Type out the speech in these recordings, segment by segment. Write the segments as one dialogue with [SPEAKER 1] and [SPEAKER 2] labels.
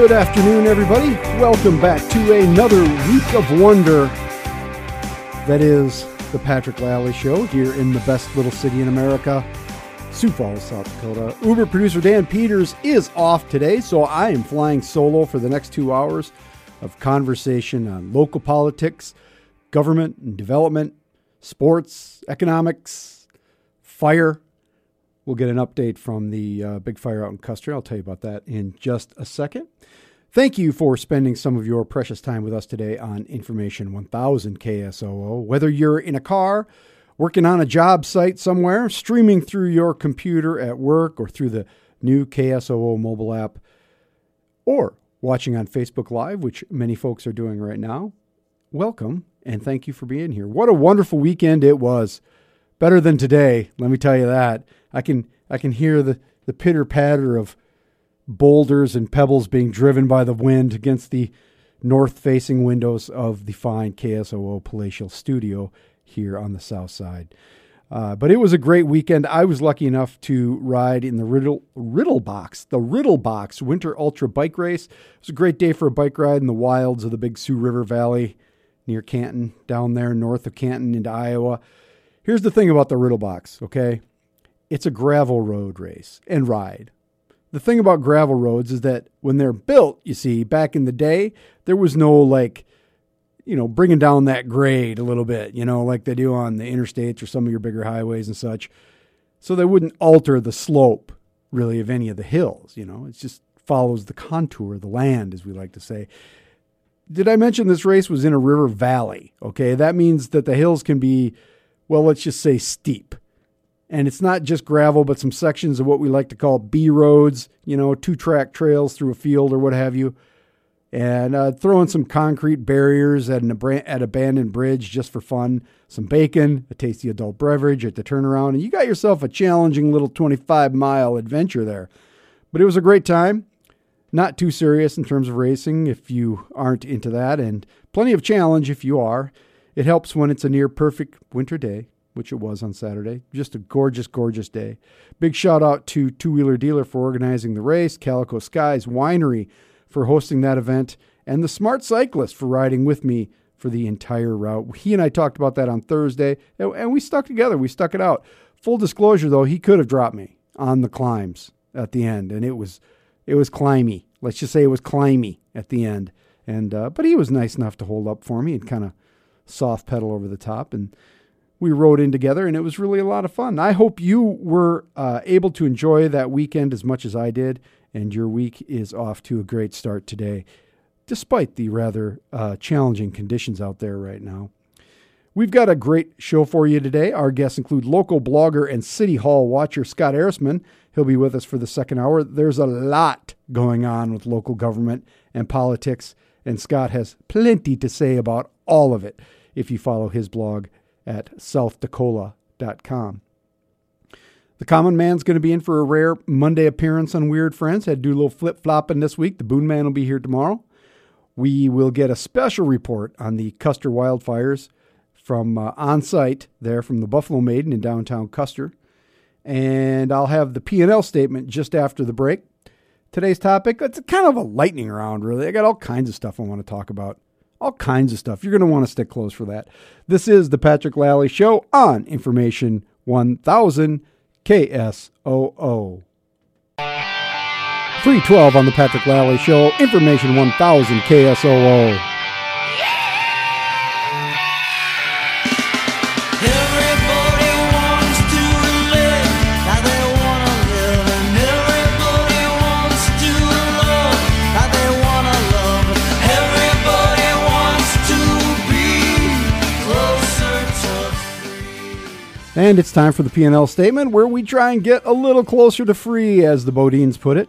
[SPEAKER 1] Good afternoon, everybody. Welcome back to another week of wonder. That is the Patrick Lally Show here in the best little city in America, Sioux Falls, South Dakota. Uber producer Dan Peters is off today, so I am flying solo for the next two hours of conversation on local politics, government and development, sports, economics, fire. We'll get an update from the uh, big fire out in Custer. I'll tell you about that in just a second. Thank you for spending some of your precious time with us today on Information 1000 KSOO. Whether you're in a car, working on a job site somewhere, streaming through your computer at work or through the new KSOO mobile app, or watching on Facebook Live, which many folks are doing right now, welcome and thank you for being here. What a wonderful weekend it was. Better than today, let me tell you that. I can I can hear the, the pitter patter of boulders and pebbles being driven by the wind against the north facing windows of the fine KSOO palatial studio here on the south side. Uh, but it was a great weekend. I was lucky enough to ride in the Riddle Riddle Box, the Riddle Box Winter Ultra Bike Race. It was a great day for a bike ride in the wilds of the Big Sioux River Valley near Canton, down there north of Canton into Iowa. Here's the thing about the Riddle Box, okay? It's a gravel road race and ride the thing about gravel roads is that when they're built, you see, back in the day, there was no like, you know, bringing down that grade a little bit, you know, like they do on the interstates or some of your bigger highways and such. So they wouldn't alter the slope really of any of the hills, you know, it just follows the contour of the land, as we like to say. Did I mention this race was in a river valley? Okay, that means that the hills can be, well, let's just say steep and it's not just gravel, but some sections of what we like to call B roads, you know, two track trails through a field or what have you. And uh, throw in some concrete barriers at an at abandoned bridge just for fun, some bacon, a tasty adult beverage at the turnaround, and you got yourself a challenging little 25 mile adventure there. But it was a great time. Not too serious in terms of racing if you aren't into that, and plenty of challenge if you are. It helps when it's a near perfect winter day which it was on Saturday. Just a gorgeous, gorgeous day. Big shout out to Two Wheeler Dealer for organizing the race, Calico Skies Winery for hosting that event, and the Smart Cyclist for riding with me for the entire route. He and I talked about that on Thursday, and we stuck together. We stuck it out. Full disclosure, though, he could have dropped me on the climbs at the end, and it was it was climby. Let's just say it was climby at the end. And uh, but he was nice enough to hold up for me and kind of soft pedal over the top and we rode in together, and it was really a lot of fun. I hope you were uh, able to enjoy that weekend as much as I did, and your week is off to a great start today, despite the rather uh, challenging conditions out there right now. We've got a great show for you today. Our guests include local blogger and City Hall watcher Scott Ehrisman. He'll be with us for the second hour. There's a lot going on with local government and politics, and Scott has plenty to say about all of it if you follow his blog at southdacola.com. The common man's going to be in for a rare Monday appearance on Weird Friends. Had to do a little flip flopping this week. The Boon Man will be here tomorrow. We will get a special report on the Custer wildfires from uh, on site there from the Buffalo Maiden in downtown Custer. And I'll have the P&L statement just after the break. Today's topic, it's kind of a lightning round, really. I got all kinds of stuff I want to talk about all kinds of stuff. You're going to want to stick close for that. This is the Patrick Lally Show on Information 1000 KSOO. 312 on the Patrick Lally Show, Information 1000 KSOO. And it's time for the P&L statement where we try and get a little closer to free, as the BoDeans put it.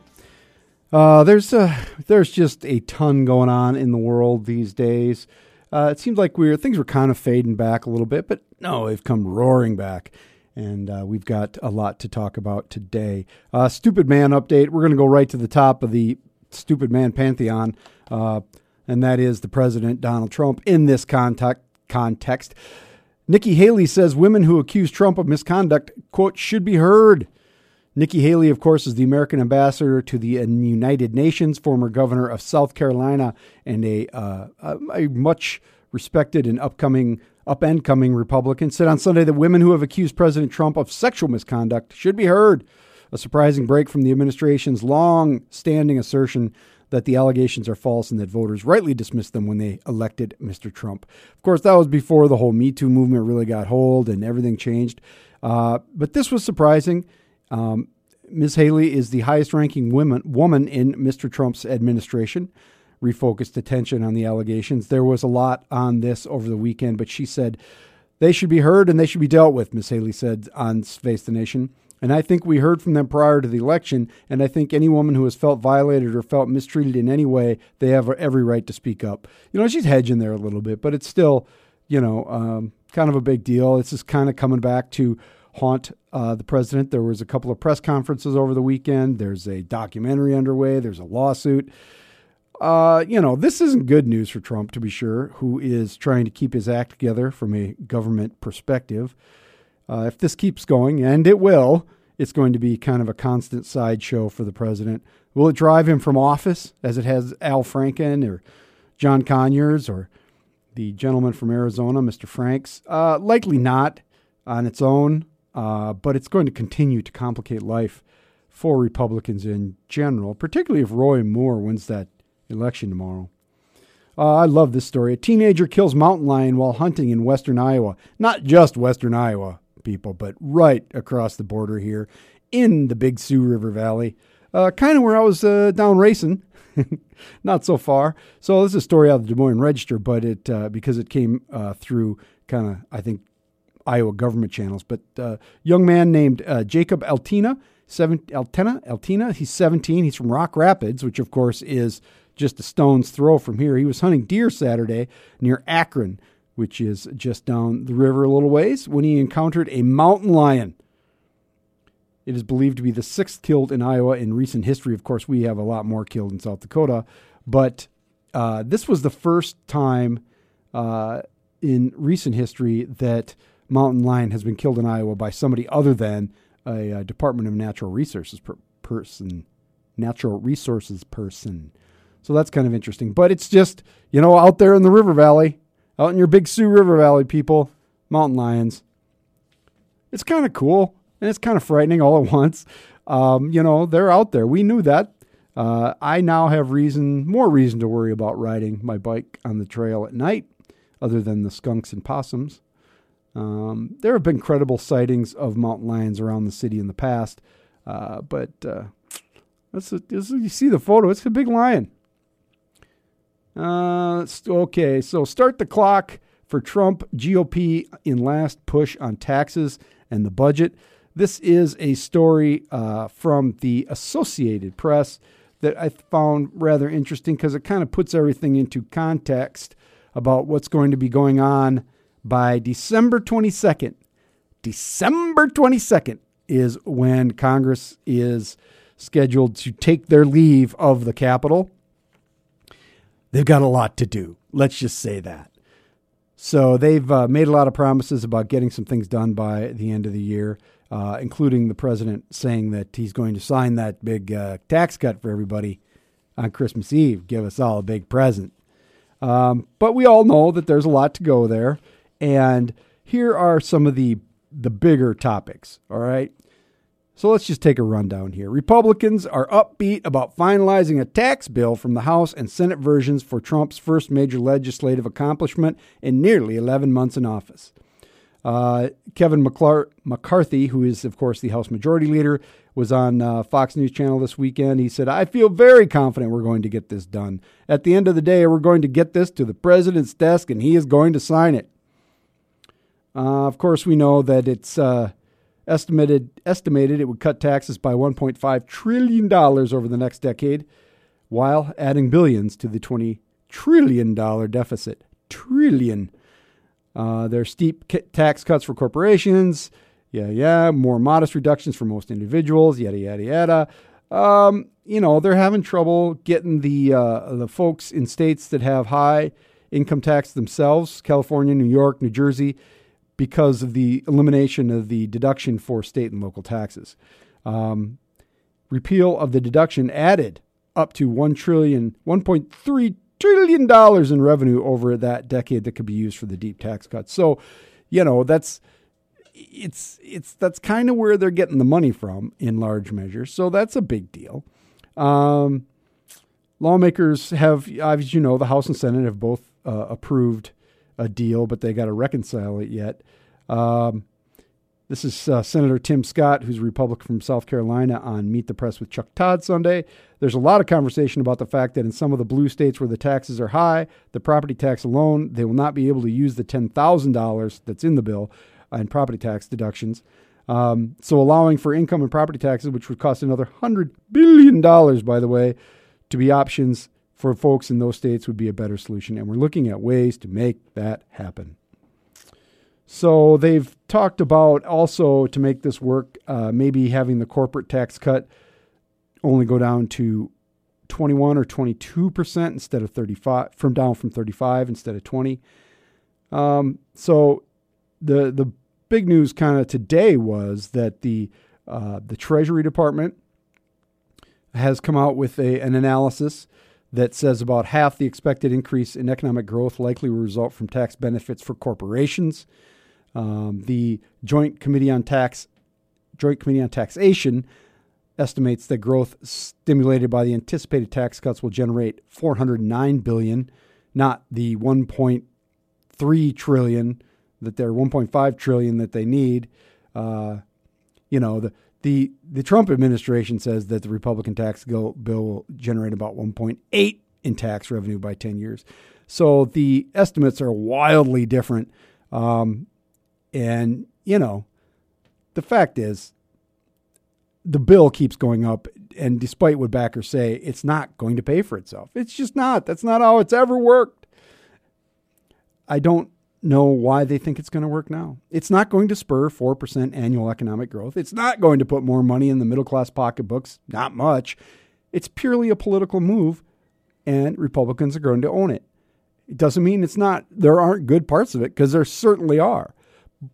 [SPEAKER 1] Uh, there's uh, there's just a ton going on in the world these days. Uh, it seems like we're things were kind of fading back a little bit, but no, they've come roaring back, and uh, we've got a lot to talk about today. Uh, stupid man update. We're going to go right to the top of the stupid man pantheon, uh, and that is the president Donald Trump. In this context, context. Nikki Haley says women who accuse Trump of misconduct, quote, should be heard. Nikki Haley, of course, is the American ambassador to the United Nations, former governor of South Carolina, and a, uh, a much respected and upcoming up and coming Republican, said on Sunday that women who have accused President Trump of sexual misconduct should be heard. A surprising break from the administration's long standing assertion that the allegations are false and that voters rightly dismissed them when they elected Mr. Trump. Of course, that was before the whole Me Too movement really got hold and everything changed. Uh, but this was surprising. Um, Ms. Haley is the highest ranking woman, woman in Mr. Trump's administration. Refocused attention on the allegations. There was a lot on this over the weekend, but she said they should be heard and they should be dealt with, Ms. Haley said on Face the Nation. And I think we heard from them prior to the election. And I think any woman who has felt violated or felt mistreated in any way, they have every right to speak up. You know, she's hedging there a little bit, but it's still, you know, um, kind of a big deal. This is kind of coming back to haunt uh, the president. There was a couple of press conferences over the weekend. There's a documentary underway. There's a lawsuit. Uh, you know, this isn't good news for Trump, to be sure, who is trying to keep his act together from a government perspective. Uh, if this keeps going, and it will, it's going to be kind of a constant sideshow for the president. Will it drive him from office, as it has Al Franken or John Conyers or the gentleman from Arizona, Mr. Franks? Uh, likely not on its own, uh, but it's going to continue to complicate life for Republicans in general, particularly if Roy Moore wins that election tomorrow. Uh, I love this story. A teenager kills mountain lion while hunting in western Iowa. Not just western Iowa, people, but right across the border here in the Big Sioux River Valley, uh, kind of where I was uh, down racing. Not so far. So this is a story out of the Des Moines Register, but it uh, because it came uh, through kind of I think Iowa government channels. But uh, young man named uh, Jacob Altina, seven Altina Altina. He's 17. He's from Rock Rapids, which of course is just a stone's throw from here. He was hunting deer Saturday near Akron which is just down the river a little ways, when he encountered a mountain lion. It is believed to be the sixth killed in Iowa in recent history. Of course, we have a lot more killed in South Dakota, but uh, this was the first time uh, in recent history that mountain lion has been killed in Iowa by somebody other than a, a Department of Natural Resources per- person, natural resources person. So that's kind of interesting. But it's just you know out there in the river valley, out in your big Sioux River Valley, people, mountain lions. It's kind of cool and it's kind of frightening all at once. Um, you know, they're out there. We knew that. Uh, I now have reason, more reason to worry about riding my bike on the trail at night, other than the skunks and possums. Um, there have been credible sightings of mountain lions around the city in the past, uh, but uh, that's a, you see the photo. It's a big lion. Uh, okay, so start the clock for Trump GOP in last push on taxes and the budget. This is a story uh, from the Associated Press that I found rather interesting because it kind of puts everything into context about what's going to be going on by December 22nd. December 22nd is when Congress is scheduled to take their leave of the Capitol they've got a lot to do. Let's just say that. So they've uh, made a lot of promises about getting some things done by the end of the year, uh, including the president saying that he's going to sign that big uh, tax cut for everybody on Christmas Eve, give us all a big present. Um, but we all know that there's a lot to go there, and here are some of the the bigger topics. All right, so let's just take a rundown here. Republicans are upbeat about finalizing a tax bill from the House and Senate versions for Trump's first major legislative accomplishment in nearly 11 months in office. Uh, Kevin McClar- McCarthy, who is, of course, the House Majority Leader, was on uh, Fox News Channel this weekend. He said, I feel very confident we're going to get this done. At the end of the day, we're going to get this to the president's desk and he is going to sign it. Uh, of course, we know that it's uh, estimated estimated it would cut taxes by 1.5 trillion dollars over the next decade, while adding billions to the 20 trillion dollar deficit. Trillion. Uh, there are steep tax cuts for corporations. Yeah, yeah. More modest reductions for most individuals. Yada yada yada. Um, you know they're having trouble getting the uh, the folks in states that have high income tax themselves, California, New York, New Jersey because of the elimination of the deduction for state and local taxes. Um, repeal of the deduction added up to one trillion, 1.3 trillion dollars in revenue over that decade that could be used for the deep tax cuts. So, you know, that's it's it's that's kind of where they're getting the money from in large measure. So that's a big deal. Um, lawmakers have, as you know, the House and Senate have both uh, approved a deal, but they got to reconcile it yet. Um, this is uh, Senator Tim Scott, who's a Republican from South Carolina, on Meet the Press with Chuck Todd Sunday. There's a lot of conversation about the fact that in some of the blue states where the taxes are high, the property tax alone, they will not be able to use the $10,000 that's in the bill and property tax deductions. Um, so allowing for income and property taxes, which would cost another $100 billion, by the way, to be options for folks in those states would be a better solution. And we're looking at ways to make that happen. So they've talked about also to make this work, uh, maybe having the corporate tax cut only go down to 21 or 22 percent instead of 35, from down from 35 instead of 20. Um, so the the big news kind of today was that the uh, the Treasury Department has come out with a, an analysis that says about half the expected increase in economic growth likely will result from tax benefits for corporations. Um, the Joint Committee on Tax Joint Committee on Taxation estimates that growth stimulated by the anticipated tax cuts will generate 409 billion, not the 1.3 trillion that they're 1.5 trillion that they need. Uh, you know, the the the Trump administration says that the Republican tax bill will generate about 1.8 in tax revenue by 10 years. So the estimates are wildly different. Um, and you know, the fact is, the bill keeps going up, and despite what backers say, it's not going to pay for itself. It's just not. That's not how it's ever worked. I don't know why they think it's going to work now. It's not going to spur 4% annual economic growth. It's not going to put more money in the middle class pocketbooks, not much. It's purely a political move, and Republicans are going to own it. It doesn't mean it's not, there aren't good parts of it, because there certainly are.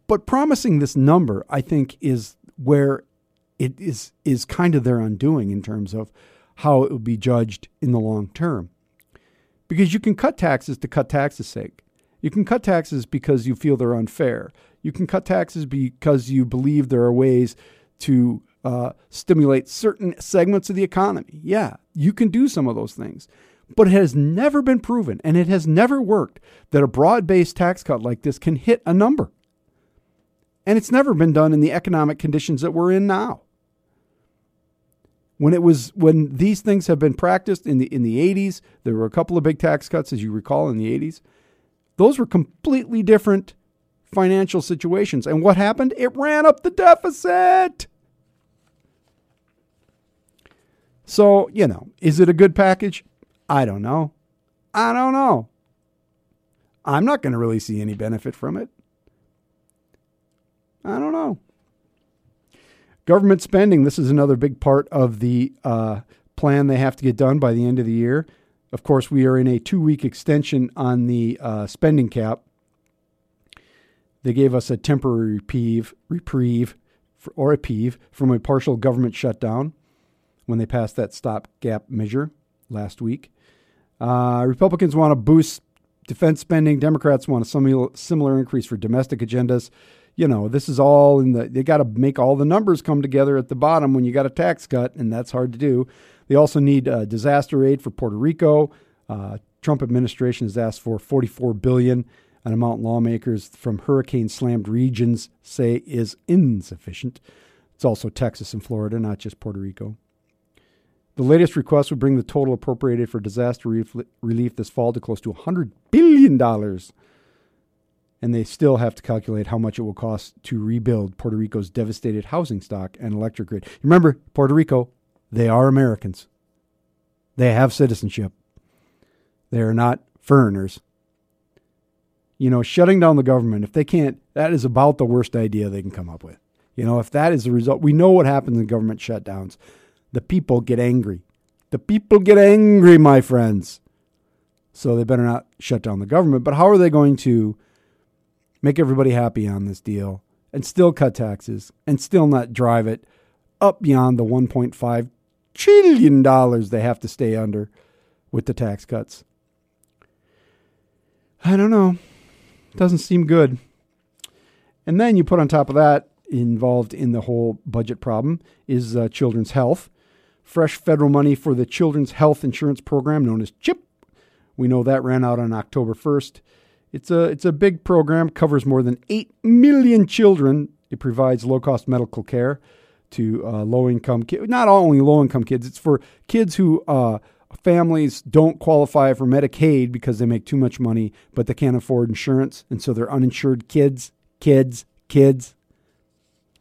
[SPEAKER 1] But promising this number, I think, is where it is, is kind of their undoing in terms of how it will be judged in the long term. Because you can cut taxes to cut taxes' sake you can cut taxes because you feel they're unfair. You can cut taxes because you believe there are ways to uh, stimulate certain segments of the economy. Yeah, you can do some of those things. But it has never been proven, and it has never worked, that a broad based tax cut like this can hit a number. And it's never been done in the economic conditions that we're in now. When it was when these things have been practiced in the in the 80s, there were a couple of big tax cuts, as you recall, in the 80s. Those were completely different financial situations. And what happened? It ran up the deficit. So, you know, is it a good package? I don't know. I don't know. I'm not going to really see any benefit from it. I don't know. Government spending, this is another big part of the uh, plan they have to get done by the end of the year. Of course, we are in a two week extension on the uh, spending cap. They gave us a temporary reprieve, reprieve for, or a peeve from a partial government shutdown when they passed that stopgap measure last week. Uh, Republicans want to boost defense spending. Democrats want a similar increase for domestic agendas. You know, this is all in the, they got to make all the numbers come together at the bottom when you got a tax cut, and that's hard to do. They also need uh, disaster aid for Puerto Rico. Uh, Trump administration has asked for 44 billion, an amount lawmakers from hurricane slammed regions say is insufficient. It's also Texas and Florida, not just Puerto Rico. The latest request would bring the total appropriated for disaster relief this fall to close to $100 billion. And they still have to calculate how much it will cost to rebuild Puerto Rico's devastated housing stock and electric grid. Remember, Puerto Rico, they are Americans. They have citizenship. They are not foreigners. You know, shutting down the government, if they can't, that is about the worst idea they can come up with. You know, if that is the result, we know what happens in government shutdowns. The people get angry. The people get angry, my friends. So they better not shut down the government. But how are they going to make everybody happy on this deal and still cut taxes and still not drive it up beyond the 1.5 trillion dollars they have to stay under with the tax cuts. I don't know. Doesn't seem good. And then you put on top of that, involved in the whole budget problem, is uh, children's health. Fresh federal money for the Children's Health Insurance Program, known as CHIP. We know that ran out on October 1st. It's a, it's a big program, covers more than 8 million children. It provides low cost medical care to uh, low income kids, not only low income kids, it's for kids who uh, families don't qualify for Medicaid because they make too much money, but they can't afford insurance. And so they're uninsured kids, kids, kids.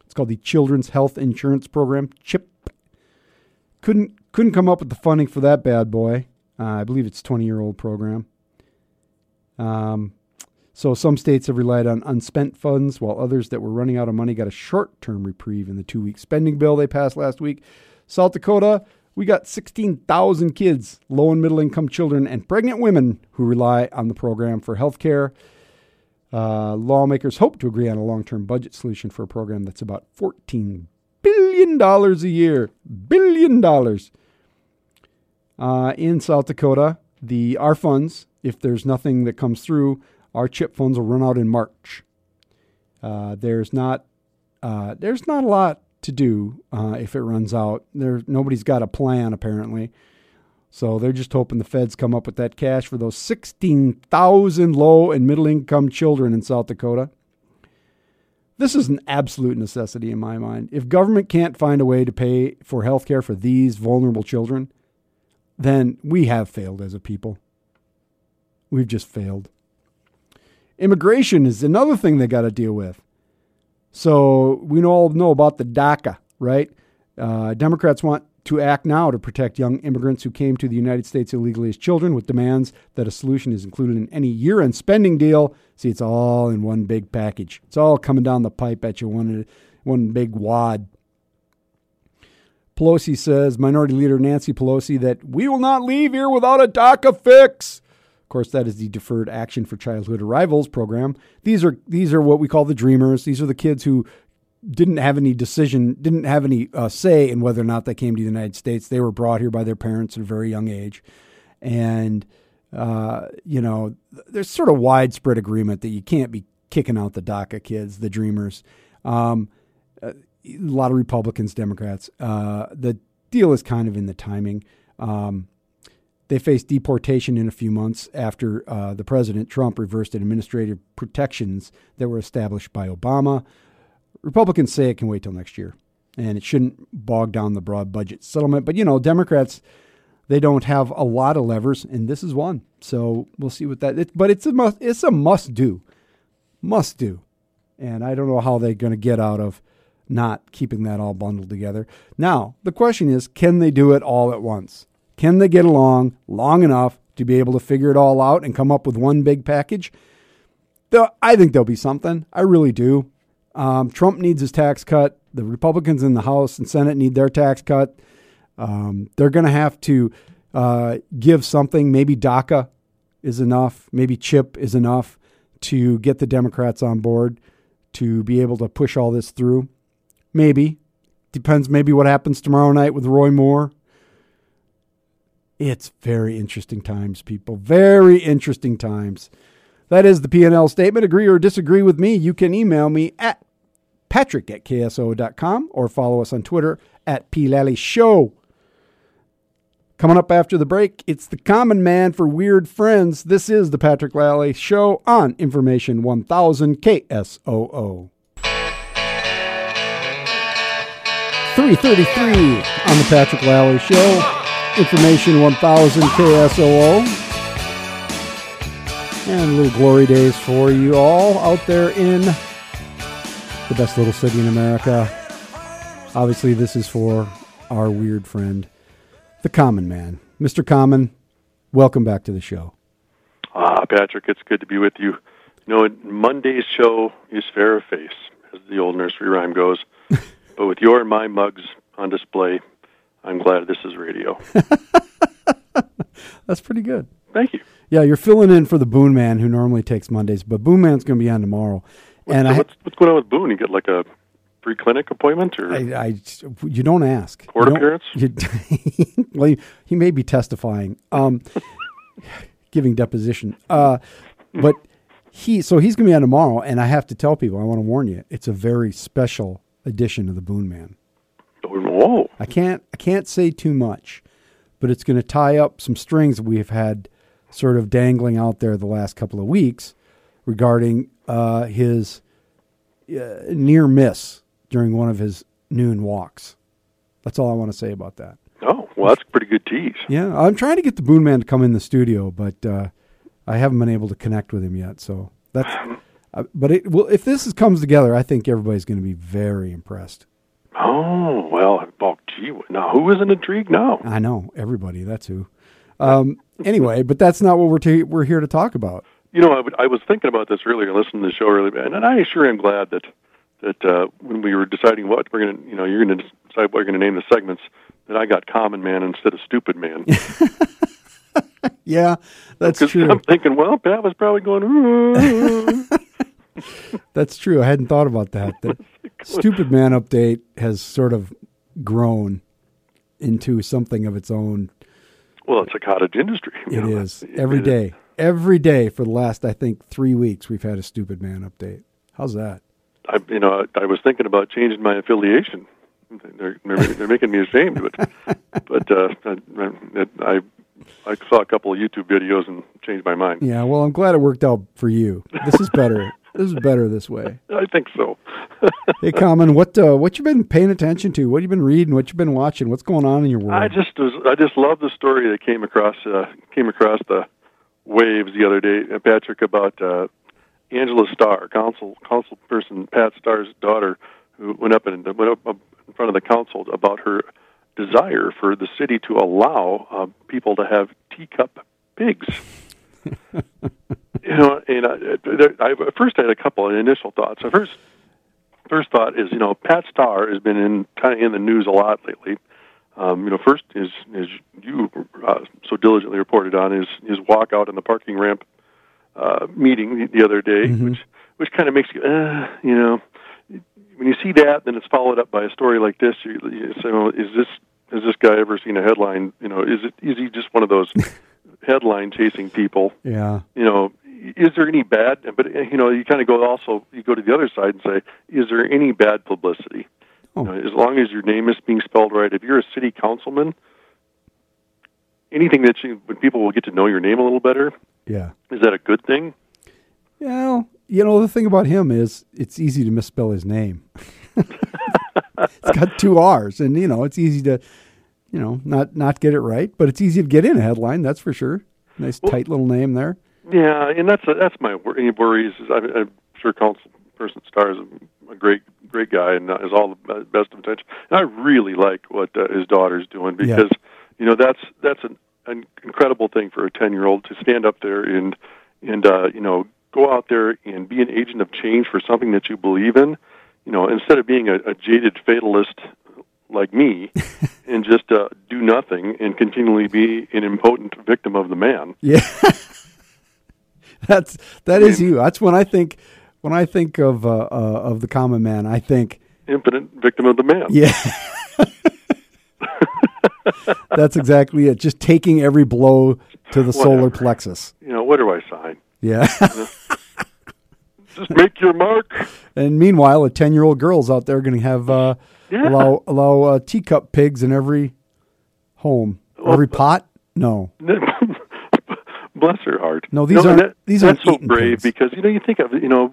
[SPEAKER 1] It's called the Children's Health Insurance Program, CHIP. Couldn't, couldn't come up with the funding for that bad boy. Uh, I believe it's 20 year old program. Um, so some states have relied on unspent funds, while others that were running out of money got a short term reprieve in the two week spending bill they passed last week. South Dakota, we got 16,000 kids, low and middle income children, and pregnant women who rely on the program for health care. Uh, lawmakers hope to agree on a long term budget solution for a program that's about $14 billion a year. Billion dollars. Uh, in South Dakota, the our funds, if there's nothing that comes through, our chip funds will run out in March. Uh, there's not uh, there's not a lot to do uh, if it runs out. There nobody's got a plan apparently, so they're just hoping the feds come up with that cash for those sixteen thousand low and middle income children in South Dakota. This is an absolute necessity in my mind. If government can't find a way to pay for health care for these vulnerable children, then we have failed as a people. We've just failed. Immigration is another thing they got to deal with. So we all know about the DACA, right? Uh, Democrats want to act now to protect young immigrants who came to the United States illegally as children with demands that a solution is included in any year end spending deal. See, it's all in one big package. It's all coming down the pipe at you, one, one big wad. Pelosi says, Minority Leader Nancy Pelosi, that we will not leave here without a DACA fix. Of course, that is the Deferred Action for Childhood Arrivals program. These are these are what we call the dreamers. These are the kids who didn't have any decision, didn't have any uh, say in whether or not they came to the United States. They were brought here by their parents at a very young age, and uh, you know, there's sort of widespread agreement that you can't be kicking out the DACA kids, the dreamers. Um, a lot of Republicans, Democrats. Uh, the deal is kind of in the timing. Um, they face deportation in a few months after uh, the president, Trump, reversed administrative protections that were established by Obama. Republicans say it can wait till next year, and it shouldn't bog down the broad budget settlement. But, you know, Democrats, they don't have a lot of levers, and this is one. So we'll see what that. It, but it's a must. It's a must do, must do, and I don't know how they're going to get out of not keeping that all bundled together. Now the question is, can they do it all at once? Can they get along long enough to be able to figure it all out and come up with one big package? I think there'll be something. I really do. Um, Trump needs his tax cut. The Republicans in the House and Senate need their tax cut. Um, they're going to have to uh, give something. Maybe DACA is enough. Maybe CHIP is enough to get the Democrats on board to be able to push all this through. Maybe. Depends maybe what happens tomorrow night with Roy Moore it's very interesting times, people. Very interesting times. That is the P&L statement. Agree or disagree with me, you can email me at patrick at kso.com or follow us on Twitter at PLally Show. Coming up after the break, it's the common man for weird friends. This is the Patrick Lally Show on Information 1000 KSOO. 333 on the Patrick Lally Show. Information 1000 KSOO. And little glory days for you all out there in the best little city in America. Obviously, this is for our weird friend, the Common Man. Mr. Common, welcome back to the show.
[SPEAKER 2] Ah, Patrick, it's good to be with you. You know, Monday's show is fair of face, as the old nursery rhyme goes. but with your and my mugs on display, I'm glad this is radio.
[SPEAKER 1] That's pretty good.
[SPEAKER 2] Thank you.
[SPEAKER 1] Yeah, you're filling in for the Boone Man who normally takes Mondays, but Boone Man's going to be on tomorrow.
[SPEAKER 2] What's, and I, what's, what's going on with Boone? You get like a free clinic appointment or
[SPEAKER 1] I, I you don't ask.
[SPEAKER 2] court
[SPEAKER 1] don't-
[SPEAKER 2] appearance?
[SPEAKER 1] you- well, he, he may be testifying, um, giving deposition. Uh, but he, so he's going to be on tomorrow, and I have to tell people, I want to warn you, it's a very special edition of the Boon Man.
[SPEAKER 2] Whoa!
[SPEAKER 1] I can't, I can't say too much, but it's going to tie up some strings that we've had sort of dangling out there the last couple of weeks regarding uh, his uh, near miss during one of his noon walks. That's all I want to say about that.
[SPEAKER 2] Oh, well, that's a pretty good tease.
[SPEAKER 1] Yeah, I'm trying to get the Boon Man to come in the studio, but uh, I haven't been able to connect with him yet. So that's. Uh, but it, well, if this is, comes together, I think everybody's going to be very impressed.
[SPEAKER 2] Oh well, oh gee, now who isn't intrigued now?
[SPEAKER 1] I know everybody. That's who. Um, anyway, but that's not what we're ta- we're here to talk about.
[SPEAKER 2] You know, I, was thinking about this earlier, listening to the show earlier, and I sure am glad that that uh, when we were deciding what we're going to, you know, you're going to decide what you're going to name the segments, that I got Common Man instead of Stupid Man.
[SPEAKER 1] Yeah, that's true.
[SPEAKER 2] I'm thinking, well, Pat was probably going.
[SPEAKER 1] That's true. I hadn't thought about that. The Stupid Man update has sort of grown into something of its own.
[SPEAKER 2] well, it's a cottage industry.
[SPEAKER 1] It
[SPEAKER 2] know.
[SPEAKER 1] is every day. Every day for the last, I think, three weeks, we've had a Stupid Man update. How's that?
[SPEAKER 2] I, you know, I, I was thinking about changing my affiliation. They're, they're, they're making me ashamed it. But uh, I, I, I saw a couple of YouTube videos and changed my mind.
[SPEAKER 1] Yeah, well, I'm glad it worked out for you. This is better. this is better this way.
[SPEAKER 2] I think so.
[SPEAKER 1] Hey, Common, what uh, what you been paying attention to? What you been reading? What you been watching? What's going on in your world?
[SPEAKER 2] I just was, I just love the story that came across uh, came across the waves the other day, uh, Patrick, about uh, Angela Starr, council council person Pat Starr's daughter, who went up and went up up in front of the council about her desire for the city to allow uh, people to have teacup pigs. you know, and I, there, I first I had a couple of initial thoughts. First first thought is, you know, Pat Starr has been in kind of in the news a lot lately. Um, you know, first is is you uh, so diligently reported on his his walk out on the parking ramp uh, meeting the, the other day,
[SPEAKER 1] Mhm.
[SPEAKER 2] which which kind of makes you, uh, you know, when you see that, then it's followed up by a story like this. You, you say, well, is this has this guy ever seen a headline? You know, is it is he just one of those headline chasing people?
[SPEAKER 1] yeah,
[SPEAKER 2] you know, is there any bad? But eh, you know, you kind of go also you go to the other side and say, is there any bad publicity?
[SPEAKER 1] Oh.
[SPEAKER 2] You know, as long as your name is being spelled right, if you're a city councilman, anything that you when people will get to know your name a little better,
[SPEAKER 1] yeah.
[SPEAKER 2] is that a good thing?
[SPEAKER 1] Well, you know, the thing about him is it's easy to misspell his name. it's got two R's, and you know, it's easy to, you know, not not get it right, but it's easy to get in a headline. That's for sure. Nice
[SPEAKER 2] Well-
[SPEAKER 1] tight little name there.
[SPEAKER 2] Yeah, and that's a, that's my wor- worries. Is I'm, I'm sure Councilperson Starr is a, great great guy and uh, has all the best of intention. And I really like what uh, his daughter's doing
[SPEAKER 1] Yeah.
[SPEAKER 2] because you know that's that's an, an incredible thing for a ten year old to stand up there and and uh, you know go out there and be an agent of change for something that you believe in. You know, instead of being a, a jaded fatalist like me and just uh, do nothing and continually be an impotent victim of the man.
[SPEAKER 1] Yeah, that's that is you. That's when I think when I think of uh, uh, of the common man. I think,
[SPEAKER 2] impotent victim of the man.
[SPEAKER 1] yeah. That's exactly it. Just taking every blow to the solar plexus.
[SPEAKER 2] You know, what do I sign?
[SPEAKER 1] Yeah.
[SPEAKER 2] Just make your mark.
[SPEAKER 1] And meanwhile, a ten-year-old girl's out there going to have uh,
[SPEAKER 2] Yeah.
[SPEAKER 1] allow allow uh, teacup pigs in every home,
[SPEAKER 2] Well,
[SPEAKER 1] every pot. No,
[SPEAKER 2] Bless her heart.
[SPEAKER 1] No, these
[SPEAKER 2] know,
[SPEAKER 1] aren't-
[SPEAKER 2] that-
[SPEAKER 1] these aren't
[SPEAKER 2] so brave because you know you think of you know,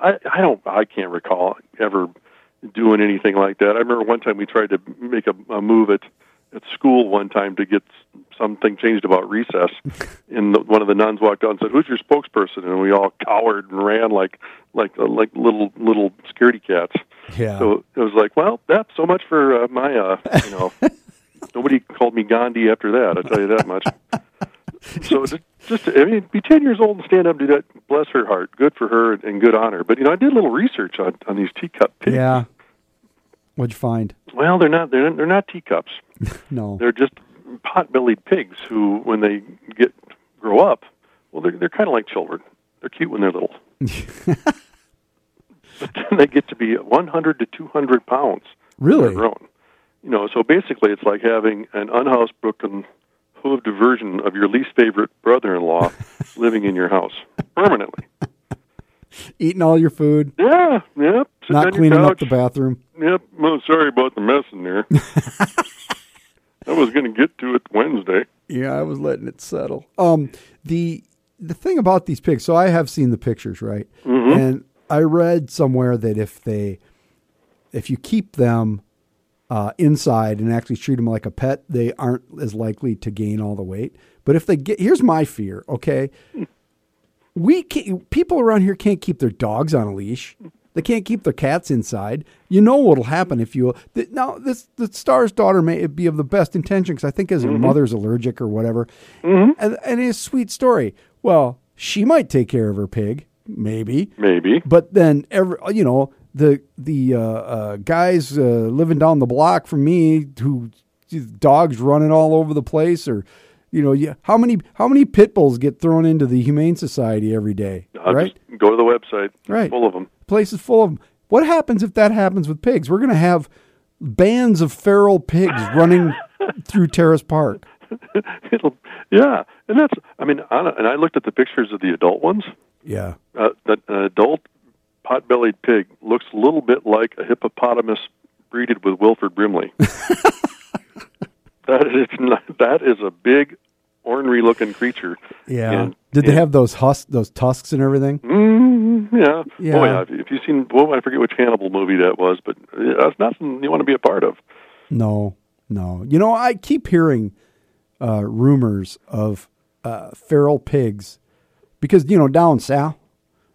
[SPEAKER 2] I I don't I can't recall ever doing anything like that. I remember one time we tried to make a, a move at at school one time to get something changed about recess, and the, one of the nuns walked out and said, "Who's your spokesperson?" And we all cowered and ran like like uh, like little little security cats.
[SPEAKER 1] yeah,
[SPEAKER 2] So it was like, well, that's so much for uh, my, uh, you know, nobody called me Gandhi after that. I tell you that much. so just, just, I mean, be ten years old and stand up and do that. Bless her heart. Good for her and good on her. But you know, I did a little research on on these teacup pigs.
[SPEAKER 1] yeah. What'd you find?
[SPEAKER 2] Well, they're not. They're they're not teacups.
[SPEAKER 1] No.
[SPEAKER 2] They're just pot-bellied pigs who, when they get grow up, well, they're they're kind of like children. They're cute when they're little. but then they get to be 100 to 200 pounds.
[SPEAKER 1] Really?
[SPEAKER 2] They're grown. You know, so basically, it's like having an unhousebroken, hooved version of your least favorite brother-in-law living in your house permanently.
[SPEAKER 1] Eating all your food,
[SPEAKER 2] Yeah, yep.
[SPEAKER 1] Not cleaning up the bathroom.
[SPEAKER 2] Yep. Well, sorry about the mess in there. I was going to get to it Wednesday.
[SPEAKER 1] Yeah, I was letting it settle. Um, the the thing about these pigs, so I have seen the pictures, right? And I read somewhere that if they, if you keep them uh, inside and actually treat them like a pet, they aren't as likely to gain all the weight. But if they get, here's my fear. Okay, we can't, people around here can't keep their dogs on a leash. They can't keep their cats inside. You know what'll happen if you th- now this the Starr's daughter may be of the best intention because I think as her mother's allergic or whatever, and and it's a sweet story. Well, she might take care of her pig, maybe,
[SPEAKER 2] Maybe.
[SPEAKER 1] but then every you know the the uh, uh, guys uh, living down the block from me who dogs running all over the place or you know yeah, how many how many pit bulls get thrown into the humane society every day
[SPEAKER 2] I'll
[SPEAKER 1] right
[SPEAKER 2] go to the website.
[SPEAKER 1] Right.
[SPEAKER 2] Full of them.
[SPEAKER 1] places full of them what happens if that happens with pigs we're going to have bands of feral pigs running through terrace park
[SPEAKER 2] It'll. Yeah, and that's. I mean, a, and I looked at the pictures of the adult ones.
[SPEAKER 1] yeah
[SPEAKER 2] Uh, that an adult pot-bellied pig looks a little bit like a hippopotamus breeded with Wilford Brimley. that is not, that is a big, ornery-looking creature.
[SPEAKER 1] yeah
[SPEAKER 2] And-
[SPEAKER 1] did they have those hus- those tusks and everything
[SPEAKER 2] Mm, yeah.
[SPEAKER 1] Yeah.
[SPEAKER 2] Oh, yeah. If, you've seen, well, I forget which Hannibal movie that was, but that's nothing you want to be a part of.
[SPEAKER 1] No, no. You know, I keep hearing uh, rumors of uh, feral pigs because you know down south,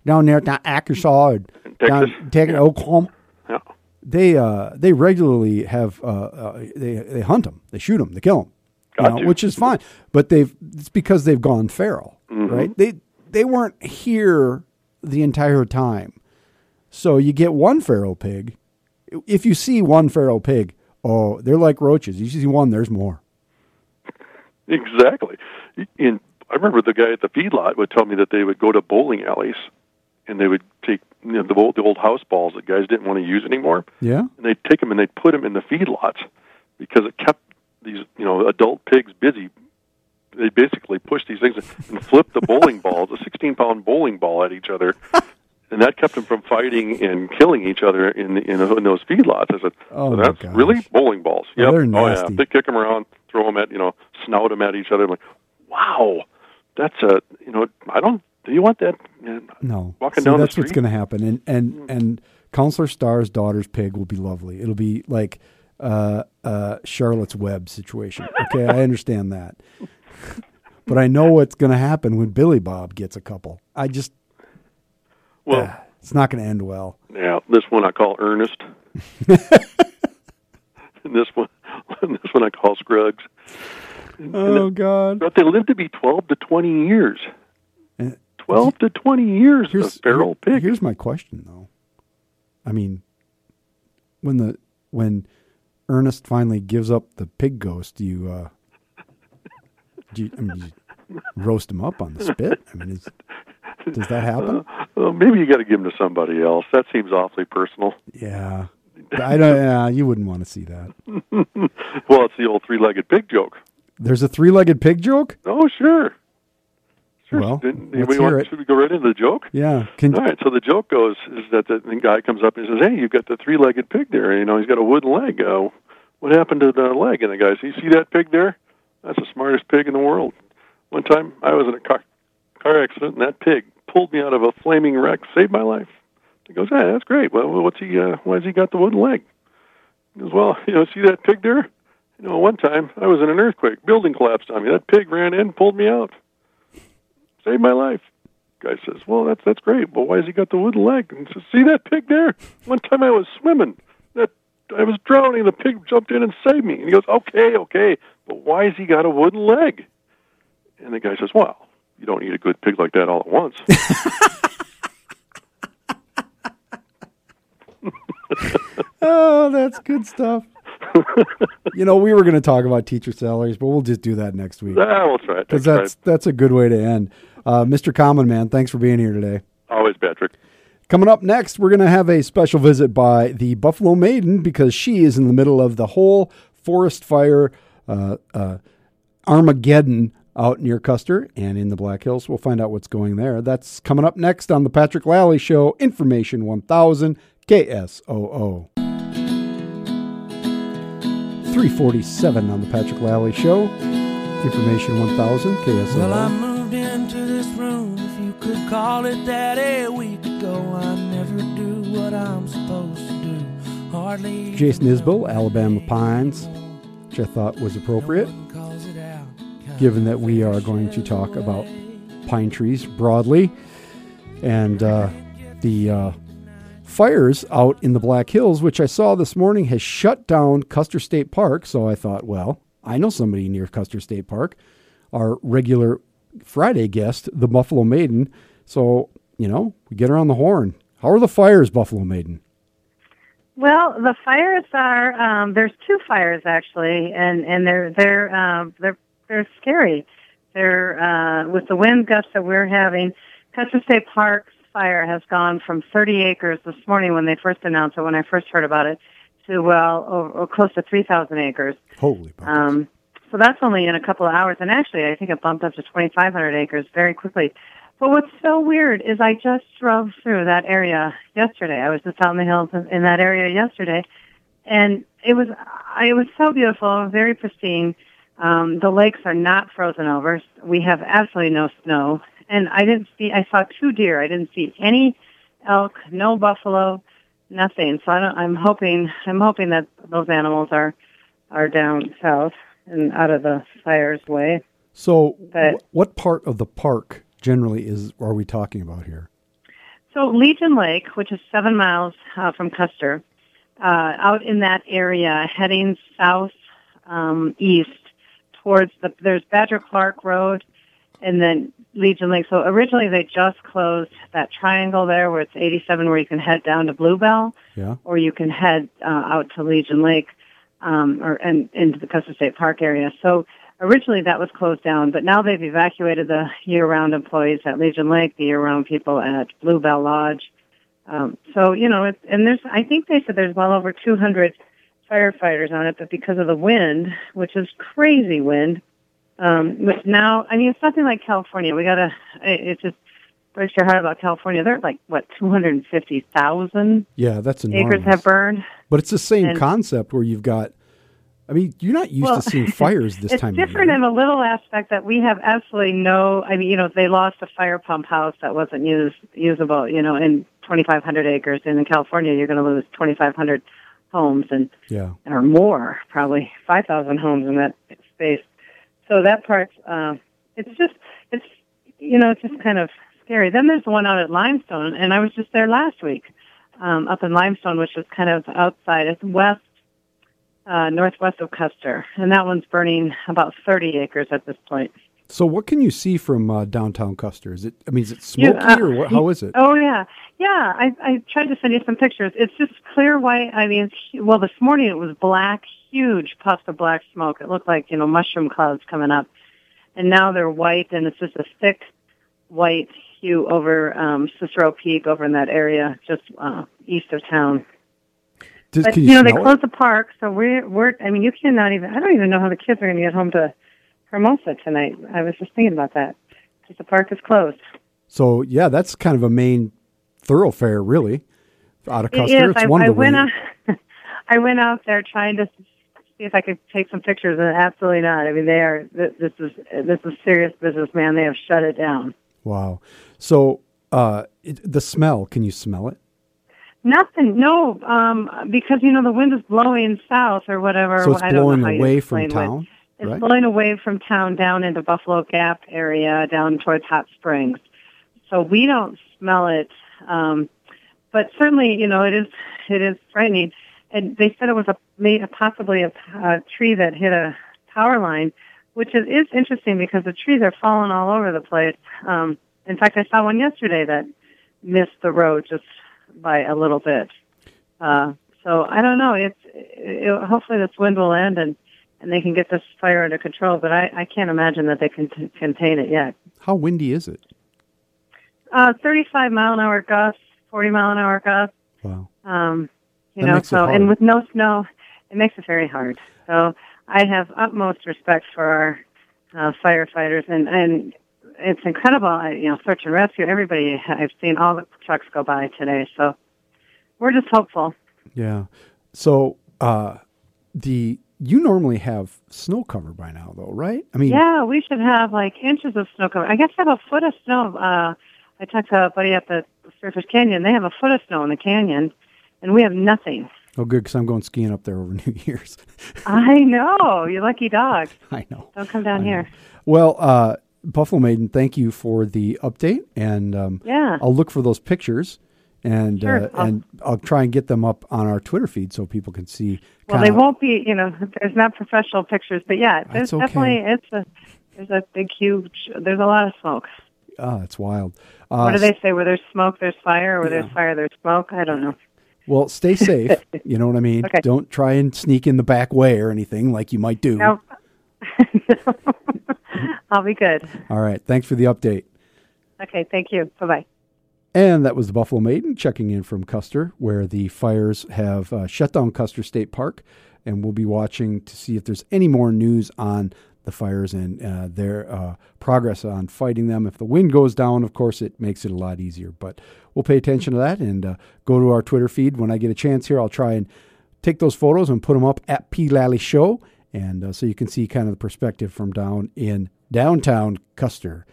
[SPEAKER 1] down there, down Arkansas, and
[SPEAKER 2] Texas.
[SPEAKER 1] down Texas,
[SPEAKER 2] Yeah.
[SPEAKER 1] Oklahoma,
[SPEAKER 2] Yeah.
[SPEAKER 1] they uh, they regularly have uh, uh, they they hunt them, they shoot them, they kill them,
[SPEAKER 2] Got to.
[SPEAKER 1] which is fine. But they've it's because they've gone feral,
[SPEAKER 2] Mm-hmm.
[SPEAKER 1] right? They they weren't here the entire time, so you get one feral pig. If you see one feral pig, oh, they're like roaches. You see one, there's more.
[SPEAKER 2] Exactly. In I remember the guy at the feedlot would tell me that they would go to bowling alleys and they would take you know, the old the old house balls that guys didn't want to use anymore,
[SPEAKER 1] Yeah,
[SPEAKER 2] and they'd take them and they'd put them in the feedlots because it kept these you know adult pigs busy. They basically pushed these things and flipped the bowling balls, a 16 pound bowling ball, at each other. And that kept them from fighting and killing each other in in, in those feedlots. I said,
[SPEAKER 1] Oh,
[SPEAKER 2] "So
[SPEAKER 1] my
[SPEAKER 2] that's really bowling balls.
[SPEAKER 1] Oh, they're
[SPEAKER 2] Oh yeah.
[SPEAKER 1] nasty.
[SPEAKER 2] They kick them around, throw them at you know, snout them at each other. I'm like, wow, that's a you know, I don't. Do you want that? uh,
[SPEAKER 1] no.
[SPEAKER 2] Walking
[SPEAKER 1] See,
[SPEAKER 2] down the
[SPEAKER 1] that's what's going to happen, and and and Counselor Starr's daughter's pig will be lovely. It'll be like uh, uh, Charlotte's Web situation. Okay, I understand that, but I know what's going to happen when Billy Bob gets a couple. I just
[SPEAKER 2] Well,
[SPEAKER 1] uh, it's not going to end well.
[SPEAKER 2] yeah. This one I call Ernest. and this one, this one I call Scruggs.
[SPEAKER 1] Oh God!
[SPEAKER 2] But they live to be 12 to 20 years.
[SPEAKER 1] Uh,
[SPEAKER 2] 12 to 20 years
[SPEAKER 1] Here's
[SPEAKER 2] of feral
[SPEAKER 1] here-
[SPEAKER 2] pig.
[SPEAKER 1] Here's my question, though. I mean, when the when Ernest finally gives up the pig ghost, do you uh, do you, I mean, you roast him up on the spit? I mean, is, does that happen?
[SPEAKER 2] Well, maybe you got to give him to somebody else. That seems awfully personal.
[SPEAKER 1] Yeah, I don't. Yeah, you wouldn't want to see that.
[SPEAKER 2] Well, it's the old three-legged pig joke.
[SPEAKER 1] There's a three-legged pig joke.
[SPEAKER 2] Oh, sure. Sure.
[SPEAKER 1] Well,
[SPEAKER 2] we
[SPEAKER 1] hear
[SPEAKER 2] want-
[SPEAKER 1] it.
[SPEAKER 2] Should we go right into the joke?
[SPEAKER 1] Yeah, can
[SPEAKER 2] All right. So the joke goes is that the, the guy comes up and says, "Hey, you've got the three-legged pig there. You know, he's got a wooden leg. Uh, what happened to the leg?" And the guy says, "You see that pig there? That's the smartest pig in the world. One time, I was in a car car accident, and that pig pulled me out of a flaming wreck, saved my life." He goes, "Hey, that's great. Well, what's he? Uh, why's he got the wooden leg?" He goes, "Well, you know, see that pig there? You know, one time I was in an earthquake, building collapsed on me. That pig ran in, pulled me out." Saved my life. Guy says, "Well, that's that's great, but why has he got the wooden leg?" And he says, "See that pig there? One time I was swimming, that I was drowning, the pig jumped in and saved me." And he goes, "Okay, okay, but why has he got a wooden leg?" And the guy says, "Well, you don't eat a good pig like that all at once."
[SPEAKER 1] Oh, that's good stuff. You know, we were going to talk about teacher salaries, but we'll just do that next week
[SPEAKER 2] ah, we'll try
[SPEAKER 1] because that's that's a good way to end. Uh, Mr. Common Man, thanks for being here today.
[SPEAKER 2] always Patrick.
[SPEAKER 1] Coming up next, we're going to have a special visit by the Buffalo Maiden because she is in the middle of the whole forest fire uh, uh, Armageddon out near Custer and in the Black Hills. We'll find out what's going there. That's coming up next on the Patrick Lally Show, Information 1000 KSOO. 347 on the Patrick Lally Show, Information 1000 KSOO.
[SPEAKER 3] Well, I moved into this room, if you could call it that, a week ago. I never do what I'm supposed to do. Hardly
[SPEAKER 1] Jason Isbell, Alabama Pines, which I thought was appropriate, given that we are going to talk about pine trees broadly. And uh, the uh, fires out in the Black Hills, which I saw this morning, has shut down Custer State Park. So I thought, well, I know somebody near Custer State Park, our regular Friday guest, the Buffalo Maiden. So, you know, we get her on the horn. How are the fires, Buffalo Maiden?
[SPEAKER 4] Well, the fires are um, there's two fires actually, and and they're they're um, they're they're scary. They're uh, with the wind gusts that we're having. Custer State Park's fire has gone from 30 acres this morning when they first announced it, when I first heard about it, to well over, close to 3,000 acres.
[SPEAKER 1] Holy.
[SPEAKER 4] Um, so that's only in a couple of hours, and actually, I think it bumped up to 2,500 acres very quickly. But what's so weird is I just drove through that area yesterday. I was just out in the hills in, in that area yesterday, and it was it was so beautiful, very pristine. Um, the lakes are not frozen over. We have absolutely no snow, and I didn't see. I saw two deer. I didn't see any elk, no buffalo, nothing. So I don't, I'm hoping I'm hoping that those animals are are down south and out of the fire's way.
[SPEAKER 1] So,
[SPEAKER 4] But-
[SPEAKER 1] wh- what part of the park generally is are we talking about here?
[SPEAKER 4] So Legion Lake, which is seven miles uh, from Custer, uh, out in that area, heading south um, east towards the there's Badger Clark Road, and then Legion Lake. So originally they just closed that triangle there where it's 87, where you can head down to Bluebell,
[SPEAKER 1] Yeah.
[SPEAKER 4] or you can head uh, out to Legion Lake, um, or and into the Custer State Park area. So originally that was closed down, but now they've evacuated the year-round employees at Legion Lake, the year-round people at Bluebell Lodge. Um, so you know, it, and there's I think they said there's well over 200 firefighters on it, but because of the wind, which is crazy wind, um, which now I mean it's nothing like California. We gotta it, it just breaks your heart about California. They're like what 250,000
[SPEAKER 1] Yeah, that's enormous.
[SPEAKER 4] acres have burned.
[SPEAKER 1] But it's the same
[SPEAKER 4] And-
[SPEAKER 1] concept where you've got. I mean, you're not used
[SPEAKER 4] Well,
[SPEAKER 1] to seeing fires this time of year.
[SPEAKER 4] it's different in a little aspect that we have absolutely no. I mean, you know, they lost a fire pump house that wasn't used usable. You know, in 2,500 acres, and in California, you're going to lose 2,500 homes and
[SPEAKER 1] yeah.
[SPEAKER 4] or more, probably 5,000 homes in that space. So that part, uh, it's just, it's, you know, it's just kind of scary. Then there's the one out at Limestone, and I was just there last week, um, up in Limestone, which is kind of outside. It's west, uh, northwest of Custer, and that one's burning about 30 acres at this point.
[SPEAKER 1] So, what can you see from uh, downtown Custer? Is it? I mean, is it
[SPEAKER 4] You-
[SPEAKER 1] smoky
[SPEAKER 4] uh,
[SPEAKER 1] or what, how is it?
[SPEAKER 4] Oh yeah, yeah. I I tried to send you some pictures. It's just clear white. I mean, well, this morning it was black, huge puffs of black smoke. It looked like you know mushroom clouds coming up, and now they're white, and it's just a thick white hue over um, Cicero Peak, over in that area, just uh, east of town.
[SPEAKER 1] Does,
[SPEAKER 4] But
[SPEAKER 1] can
[SPEAKER 4] you know, they
[SPEAKER 1] smell it?
[SPEAKER 4] closed the park, so we're we're. I mean, you cannot even. I don't even know how the kids are going to get home to Hermosa tonight. I was just thinking about that because the park is closed.
[SPEAKER 1] So, yeah, that's kind of a main thoroughfare, really, out of
[SPEAKER 4] It
[SPEAKER 1] Custer.
[SPEAKER 4] is.
[SPEAKER 1] It's
[SPEAKER 4] I,
[SPEAKER 1] one
[SPEAKER 4] I went out. I went out there trying to see if I could take some pictures, and absolutely not. I mean, they are. This is this is serious business, man. They have shut it down.
[SPEAKER 1] Wow. So, uh, it, the smell, can you smell it?
[SPEAKER 4] Nothing. No, um, because you know the wind is blowing south or whatever.
[SPEAKER 1] So it's
[SPEAKER 4] I don't
[SPEAKER 1] blowing away from town.
[SPEAKER 4] It's
[SPEAKER 1] right?
[SPEAKER 4] blowing away from town down into Buffalo Gap area, down towards Hot Springs. So we don't smell it, um, but certainly, you know, it is it is frightening. And they said it was a may- possibly a, a tree that hit a power line, which is, is interesting because the trees are falling all over the place. Um, in fact, I saw one yesterday that missed the road just by a little bit. Uh, so I don't know. It's it, hopefully this wind will end and and they can get this fire under control. But I, I can't imagine that they can t- contain it yet.
[SPEAKER 1] How windy is it?
[SPEAKER 4] Uh, 35 mile an hour gusts, 40 mile an hour gusts.
[SPEAKER 1] Wow.
[SPEAKER 4] Um, you
[SPEAKER 1] That
[SPEAKER 4] know, so and with no snow, it makes it very hard. So I have utmost respect for our uh, firefighters, and and it's incredible. I, you know, search and rescue. Everybody, I've seen all the trucks go by today. So we're just hopeful.
[SPEAKER 1] Yeah. So uh, the you normally have snow cover by now, though, right? I mean,
[SPEAKER 4] Yeah, we should have like inches of snow cover. I guess I have a foot of snow. Uh, I talked to a buddy at the Spearfish Canyon. They have a foot of snow in the canyon, and we have nothing.
[SPEAKER 1] oh, good because I'm going skiing up there over New Year's.
[SPEAKER 4] I know, you lucky dog.
[SPEAKER 1] I know.
[SPEAKER 4] Don't come down here.
[SPEAKER 1] Well, uh, Buffalo Maiden, thank you for the update, and um,
[SPEAKER 4] Yeah.
[SPEAKER 1] I'll look for those pictures, and
[SPEAKER 4] Sure.
[SPEAKER 1] uh, and I'll try and get them up on our Twitter feed so people can see.
[SPEAKER 4] Well, they won't be. You know, there's not professional pictures, but yeah, there's
[SPEAKER 1] okay.
[SPEAKER 4] definitely it's a there's a big huge. There's a lot of smoke.
[SPEAKER 1] Oh, it's wild. Uh,
[SPEAKER 4] what do they say? Where there's smoke, there's fire. Or where there's fire, there's smoke. I don't know.
[SPEAKER 1] Well, stay safe. you know what I mean.
[SPEAKER 4] Okay.
[SPEAKER 1] Don't try and sneak in the back way or anything like you might do.
[SPEAKER 4] No. I'll be good.
[SPEAKER 1] All right. Thanks for the update.
[SPEAKER 4] Okay, thank you. Bye bye.
[SPEAKER 1] And that was the Buffalo Maiden checking in from Custer, where the fires have uh, shut down Custer State Park. And we'll be watching to see if there's any more news on the fires and uh, their uh, progress on fighting them. If the wind goes down, of course, it makes it a lot easier. But we'll pay attention to that and uh, go to our Twitter feed. When I get a chance here, I'll try and take those photos and put them up at P. Lally Show. And uh, so you can see kind of the perspective from down in downtown Custer.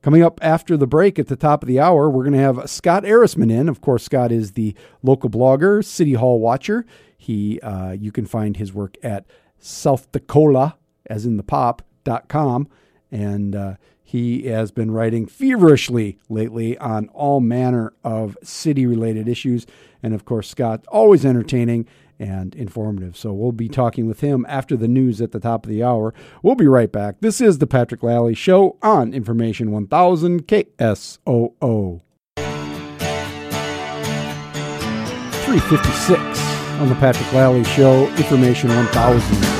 [SPEAKER 1] Coming up after the break at the top of the hour, we're going to have Scott Ehrisman in. Of course, Scott is the local blogger, City Hall watcher. He, uh, you can find his work at South DaCola, as in the pop, dot com. And uh, he has been writing feverishly lately on all manner of city related issues. And of course, Scott, always entertaining and informative. So we'll be talking with him after the news at the top of the hour. We'll be right back. This is the Patrick Lally Show on Information 1000 KSOO. 356 on the Patrick Lally Show, Information 1000.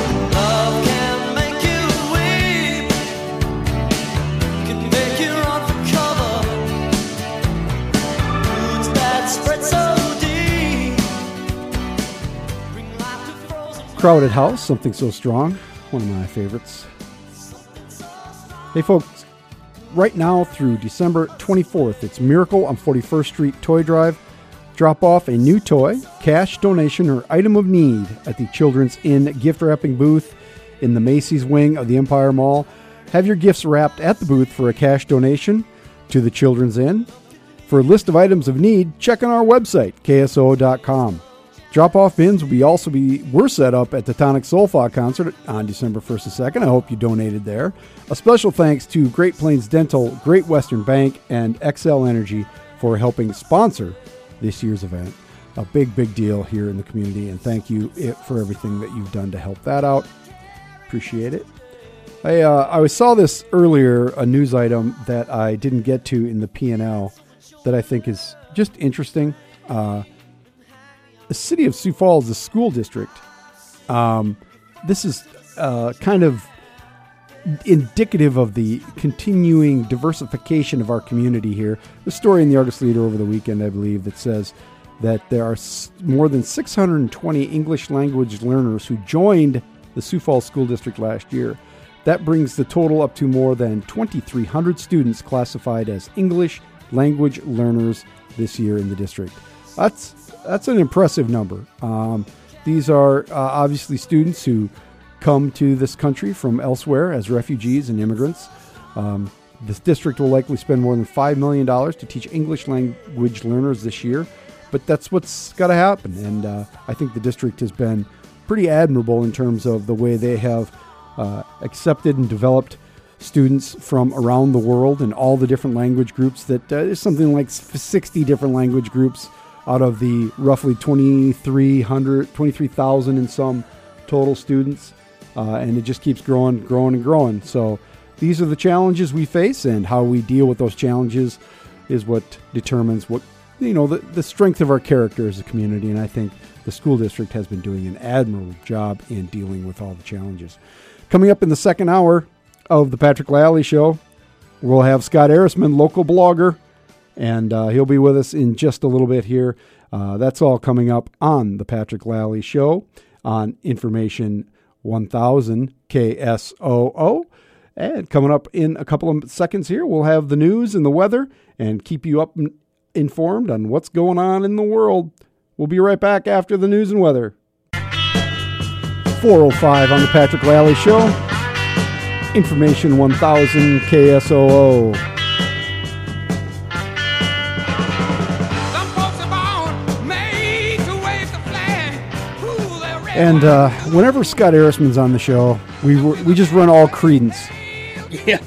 [SPEAKER 1] Crowded House, Something So Strong, one of my favorites. Hey, folks, right now through December 24th, it's Miracle on 41st Street Toy Drive. Drop off a new toy, cash donation, or item of need at the Children's Inn gift wrapping booth in the Macy's wing of the Empire Mall. Have your gifts wrapped at the booth for a cash donation to the Children's Inn. For a list of items of need, check on our website, ksoo.com. Drop off bins be also be were set up at the Tonic Sol-fa concert on December 1st and 2nd. I hope you donated there. A special thanks to Great Plains Dental, Great Western Bank, and Xcel Energy for helping sponsor this year's event. A big, big deal here in the community, and thank you for everything that you've done to help that out. Appreciate it. I uh, I saw this earlier, a news item that I didn't get to in the P and L that I think is just interesting. Uh, the city of Sioux Falls, the school district. Um, this is uh, kind of indicative of the continuing diversification of our community here. The story in the Argus Leader over the weekend, I believe, that says that there are more than 620 English language learners who joined the Sioux Falls School District last year. That brings the total up to more than 2,300 students classified as English language learners this year in the district. That's that's an impressive number. Um, these are uh, obviously students who come to this country from elsewhere as refugees and immigrants. Um, this district will likely spend more than $5 million to teach English language learners this year, but that's what's got to happen. And uh, I think the district has been pretty admirable in terms of the way they have uh, accepted and developed students from around the world and all the different language groups that uh, there's something like 60 different language groups out of the roughly 2300 23,000 and some total students uh, and it just keeps growing growing and growing. So these are the challenges we face and how we deal with those challenges is what determines what you know the, the strength of our character as a community and i think the school district has been doing an admirable job in dealing with all the challenges. Coming up in the second hour of the patrick lally show we'll have scott Ehrisman, local blogger and uh, he'll be with us in just a little bit here. Uh, that's all coming up on the Patrick Lally Show on Information 1000 KSOO. And coming up in a couple of seconds here, we'll have the news and the weather and keep you up informed on what's going on in the world. We'll be right back after the news and weather. 405 on the Patrick Lally Show. Information 1000 KSOO. And uh, whenever Scott Harrisman's on the show, we we just run all Creedence.
[SPEAKER 5] Yeah.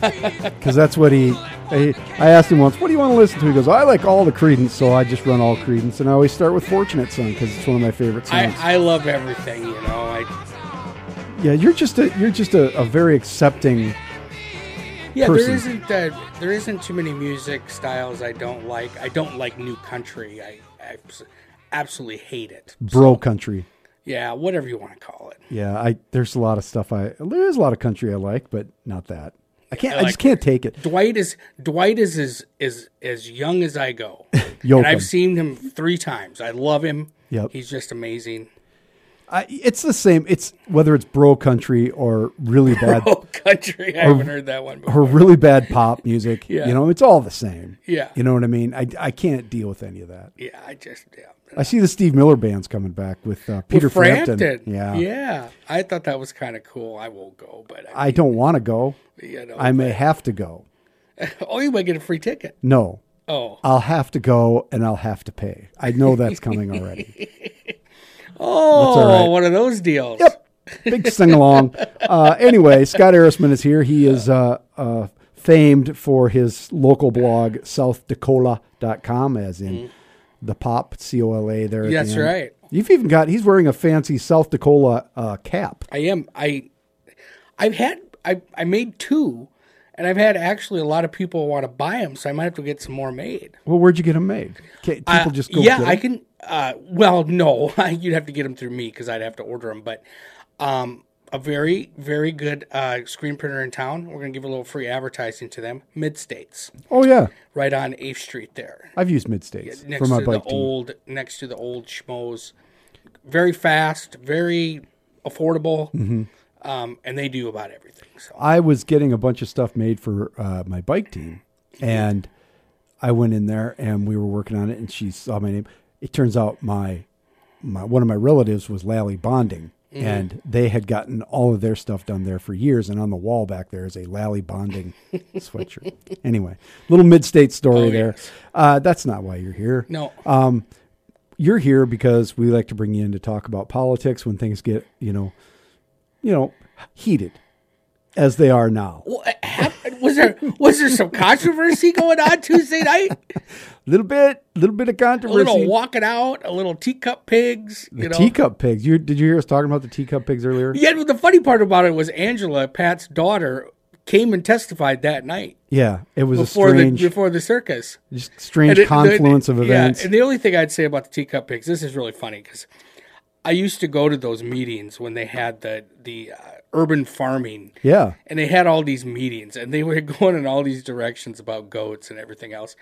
[SPEAKER 1] Because that's what he. I, I asked him once, "What do you want to listen to?" He goes, "I like all the Creedence, so I just run all Creedence." And I always start with "Fortunate Son" because it's one of my favorite songs.
[SPEAKER 5] I, I love everything, you know. I
[SPEAKER 1] yeah, you're just a you're just a, a very accepting.
[SPEAKER 5] yeah,
[SPEAKER 1] person.
[SPEAKER 5] there isn't uh, there isn't too many music styles I don't like. I don't like new country. I, I absolutely hate it.
[SPEAKER 1] Bro country.
[SPEAKER 5] Yeah, whatever you want to call it.
[SPEAKER 1] Yeah, I there's a lot of stuff I there is a lot of country I like, but not that. I can't. I,
[SPEAKER 5] like
[SPEAKER 1] just can't take it.
[SPEAKER 5] Dwight is Dwight is as is as young as I go, and I've seen him three times. I love him.
[SPEAKER 1] Yep.
[SPEAKER 5] he's just amazing.
[SPEAKER 1] I, it's the same. It's whether it's bro country or really bad
[SPEAKER 5] Oh, country! I haven't heard that one.
[SPEAKER 1] or really bad pop music.
[SPEAKER 5] Yeah.
[SPEAKER 1] You know, it's all the same.
[SPEAKER 5] Yeah.
[SPEAKER 1] You know what I mean? I, I can't deal with any of that.
[SPEAKER 5] Yeah, I just yeah.
[SPEAKER 1] I see the Steve Miller band's coming back with uh, Peter
[SPEAKER 5] With
[SPEAKER 1] Frampton.
[SPEAKER 5] Frampton.
[SPEAKER 1] Yeah.
[SPEAKER 5] yeah. I thought that was kind of cool. I won't go, but I,
[SPEAKER 1] I don't want to go.
[SPEAKER 5] you know,
[SPEAKER 1] I may have to go.
[SPEAKER 5] oh, you might get a free ticket.
[SPEAKER 1] No.
[SPEAKER 5] Oh,
[SPEAKER 1] I'll have to go and I'll have to pay. I know that's coming already.
[SPEAKER 5] Oh,
[SPEAKER 1] right.
[SPEAKER 5] one of those deals.
[SPEAKER 1] Yep. Big sing along. Uh, anyway, Scott Harrisman is here. He is uh, uh, famed for his local blog, southdacola.com, as in the pop, C O L A there. at
[SPEAKER 5] That's
[SPEAKER 1] end.
[SPEAKER 5] right.
[SPEAKER 1] You've even got, he's wearing a fancy South DaCola uh, cap.
[SPEAKER 5] I am. I, I've had. I I made two, and I've had actually a lot of people want to buy them, so I might have to get some more made.
[SPEAKER 1] Well, where'd you get them made? People
[SPEAKER 5] Uh,
[SPEAKER 1] just go
[SPEAKER 5] yeah, I can. Uh, well, no, you'd have to get them through me because I'd have to order them. But um, a very, very good uh, screen printer in town. We're gonna give a little free advertising to them. Mid States,
[SPEAKER 1] Oh, yeah.
[SPEAKER 5] right on Eighth Street there,
[SPEAKER 1] I've used Mid States
[SPEAKER 5] next
[SPEAKER 1] for my
[SPEAKER 5] to the
[SPEAKER 1] bike
[SPEAKER 5] old, next to the old schmoes. Very fast, very affordable,
[SPEAKER 1] Mm-hmm.
[SPEAKER 5] um, and they do about everything. So
[SPEAKER 1] I was getting a bunch of stuff made for uh, my bike team, and I went in there and we were working on it, and she saw my name. It turns out my my one of my relatives was Lally Bonding,
[SPEAKER 5] Mm-hmm.
[SPEAKER 1] and they had gotten all of their stuff done there for years. And on the wall back there is a Lally Bonding sweatshirt. Anyway, little mid-state story
[SPEAKER 5] Oh,
[SPEAKER 1] there.
[SPEAKER 5] yes.
[SPEAKER 1] Uh, that's not why you're here.
[SPEAKER 5] no,
[SPEAKER 1] You're here because we like to bring you in to talk about politics when things get you know, you know, heated as they are now.
[SPEAKER 5] Well, was there was there some controversy going on Tuesday night?
[SPEAKER 1] A little bit, a little bit of controversy.
[SPEAKER 5] A little walking out, a little teacup pigs.
[SPEAKER 1] the
[SPEAKER 5] you know,
[SPEAKER 1] teacup pigs. You did you hear us talking about the teacup pigs earlier?
[SPEAKER 5] Yeah, but the funny part about it was Angela, Pat's daughter, came and testified that night
[SPEAKER 1] Yeah, it was
[SPEAKER 5] before
[SPEAKER 1] a strange,
[SPEAKER 5] the before the circus.
[SPEAKER 1] just strange
[SPEAKER 5] it-
[SPEAKER 1] confluence
[SPEAKER 5] the-
[SPEAKER 1] of events.
[SPEAKER 5] Yeah, and the only thing I'd say about the teacup pigs, this is really funny because I used to go to those meetings when they had the the uh, urban farming.
[SPEAKER 1] yeah,
[SPEAKER 5] and they had all these meetings and they were going in all these directions about goats and everything else.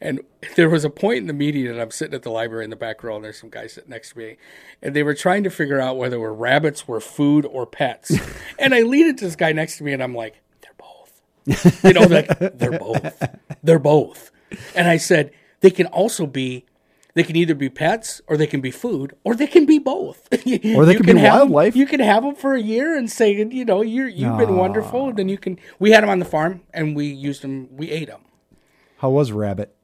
[SPEAKER 5] And there was a point in the meeting and i'm sitting at the library in the back row and there's some guys sitting next to me and they were trying to figure out whether were rabbits were food or pets. And i lean into this guy next to me and i'm like they're both. You know like they're both. They're both. And i said they can also be they can either be pets or they can be food or they can be both
[SPEAKER 1] Or they can, be
[SPEAKER 5] can have 'em-
[SPEAKER 1] wildlife.
[SPEAKER 5] you can have them for a year and say you know you're you've been wonderful then you can we had them on the farm and we used them we ate them
[SPEAKER 1] how was rabbit?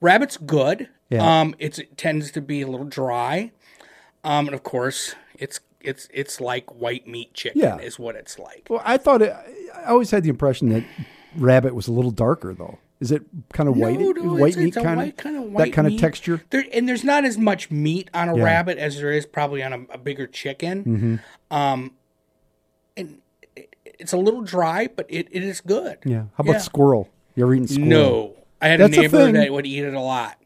[SPEAKER 5] rabbit's good
[SPEAKER 1] Yeah.
[SPEAKER 5] um it's, it tends to be a little dry um and of course it's it's it's like white meat chicken
[SPEAKER 1] Yeah.
[SPEAKER 5] is what it's like
[SPEAKER 1] Well, I thought it, I always had the impression that rabbit was a little darker though. Is it kind of white,
[SPEAKER 5] No, no,
[SPEAKER 1] white meat
[SPEAKER 5] a
[SPEAKER 1] kind of
[SPEAKER 5] kind of
[SPEAKER 1] that kind of texture?
[SPEAKER 5] There, and there's not as much meat on a
[SPEAKER 1] Yeah.
[SPEAKER 5] rabbit as there is probably on a, a bigger chicken.
[SPEAKER 1] Mm-hmm.
[SPEAKER 5] Um, and it, it's a little dry, but it, it is good.
[SPEAKER 1] Yeah. How about
[SPEAKER 5] Yeah.
[SPEAKER 1] squirrel? You ever eaten squirrel?
[SPEAKER 5] No, I had
[SPEAKER 1] That's
[SPEAKER 5] a
[SPEAKER 1] a
[SPEAKER 5] neighbor
[SPEAKER 1] thing.
[SPEAKER 5] that would eat it a lot,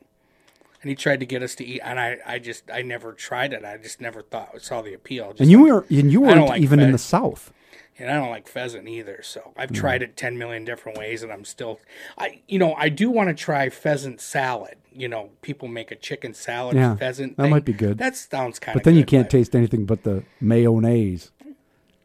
[SPEAKER 5] and he tried to get us to eat, and I, I just, I never tried it. I just never thought saw the appeal. Just
[SPEAKER 1] And you
[SPEAKER 5] like-
[SPEAKER 1] were and you weren't
[SPEAKER 5] like
[SPEAKER 1] even in the south.
[SPEAKER 5] And I don't like pheasant either. So I've tried it ten million different ways, and I'm still, I you know I do want to try pheasant salad. You know, people make a chicken salad
[SPEAKER 1] Yeah,
[SPEAKER 5] pheasant.
[SPEAKER 1] that
[SPEAKER 5] thing.
[SPEAKER 1] might be good.
[SPEAKER 5] That sounds kind of.
[SPEAKER 1] But then you can't taste anything but the mayonnaise.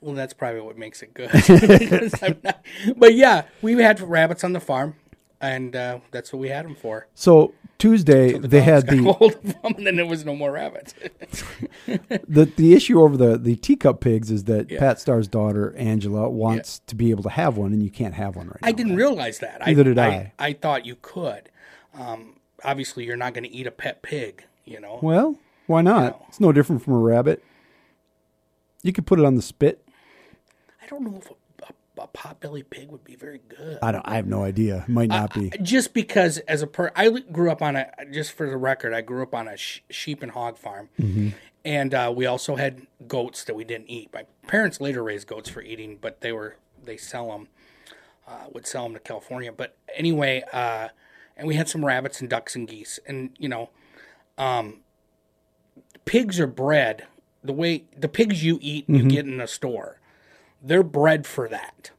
[SPEAKER 5] Well, that's probably what makes it good. Not- but yeah, we had rabbits on the farm, and uh, that's what we had them for.
[SPEAKER 1] So Tuesday
[SPEAKER 5] The
[SPEAKER 1] they had the
[SPEAKER 5] hold of them, and then there was no more rabbits.
[SPEAKER 1] the the issue over the the teacup pigs is that
[SPEAKER 5] Yeah.
[SPEAKER 1] Pat Starr's daughter Angela wants to be able to have one, and you can't have one right now.
[SPEAKER 5] I didn't realize that.
[SPEAKER 1] Neither did
[SPEAKER 5] I.
[SPEAKER 1] I.
[SPEAKER 5] I thought you could. Um, obviously, you're not going to eat a pet pig. You know.
[SPEAKER 1] Well, why not?
[SPEAKER 5] No.
[SPEAKER 1] It's no different from a rabbit. You could put it on the spit.
[SPEAKER 5] I don't know if a, a, potbelly pig would be very good.
[SPEAKER 1] I don't. I have no idea. Might not be.
[SPEAKER 5] just because as a per I grew up on a just for the record I grew up on a sh- sheep and hog farm
[SPEAKER 1] Mm-hmm.
[SPEAKER 5] and uh, we also had goats that we didn't eat my parents later raised goats for eating but they were they sell them uh, would sell them to California but anyway uh, and we had some rabbits and ducks and geese and you know um, pigs are bred the way the pigs you eat
[SPEAKER 1] Mm-hmm.
[SPEAKER 5] you get in a store they're bred for that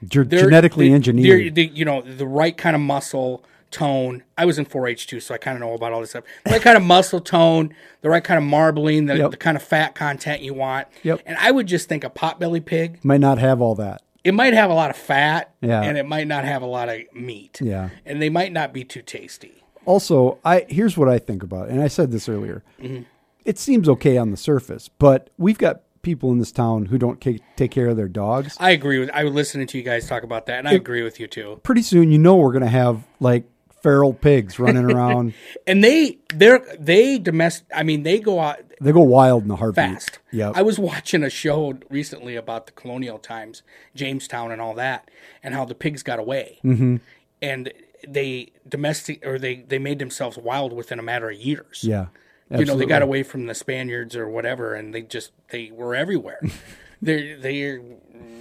[SPEAKER 5] they're-
[SPEAKER 1] genetically
[SPEAKER 5] they-
[SPEAKER 1] engineered.
[SPEAKER 5] They, you know, the right kind of muscle tone. I was in 4-H too, so I kind of know about all this stuff. The right kind of muscle tone, the right kind of marbling, the,
[SPEAKER 1] Yep.
[SPEAKER 5] the kind of fat content you want.
[SPEAKER 1] Yep.
[SPEAKER 5] And I would just think a potbelly pig.
[SPEAKER 1] Might not have all that.
[SPEAKER 5] It might have a lot of fat,
[SPEAKER 1] Yeah.
[SPEAKER 5] and it might not have a lot of meat.
[SPEAKER 1] Yeah.
[SPEAKER 5] And they might not be too tasty.
[SPEAKER 1] Also, I here's what I think about, and I said this earlier.
[SPEAKER 5] Mm-hmm.
[SPEAKER 1] It seems okay on the surface, but we've got people in this town who don't take, take care of their dogs.
[SPEAKER 5] I agree with. I was listening to you guys talk about that, and I agree with you too.
[SPEAKER 1] Pretty soon, you know, we're going to have like feral pigs running around.
[SPEAKER 5] And they, they're they domestic. I mean, they go out.
[SPEAKER 1] They go wild in the heartbeat.
[SPEAKER 5] fast.
[SPEAKER 1] Yeah.
[SPEAKER 5] I was watching a show recently about the colonial times, Jamestown, and all that, and how the pigs got away, mm-hmm. and they domestic or they they made themselves wild within a matter of years.
[SPEAKER 1] Yeah.
[SPEAKER 5] You know they got away from the Spaniards or whatever, and they just they were everywhere. they're they're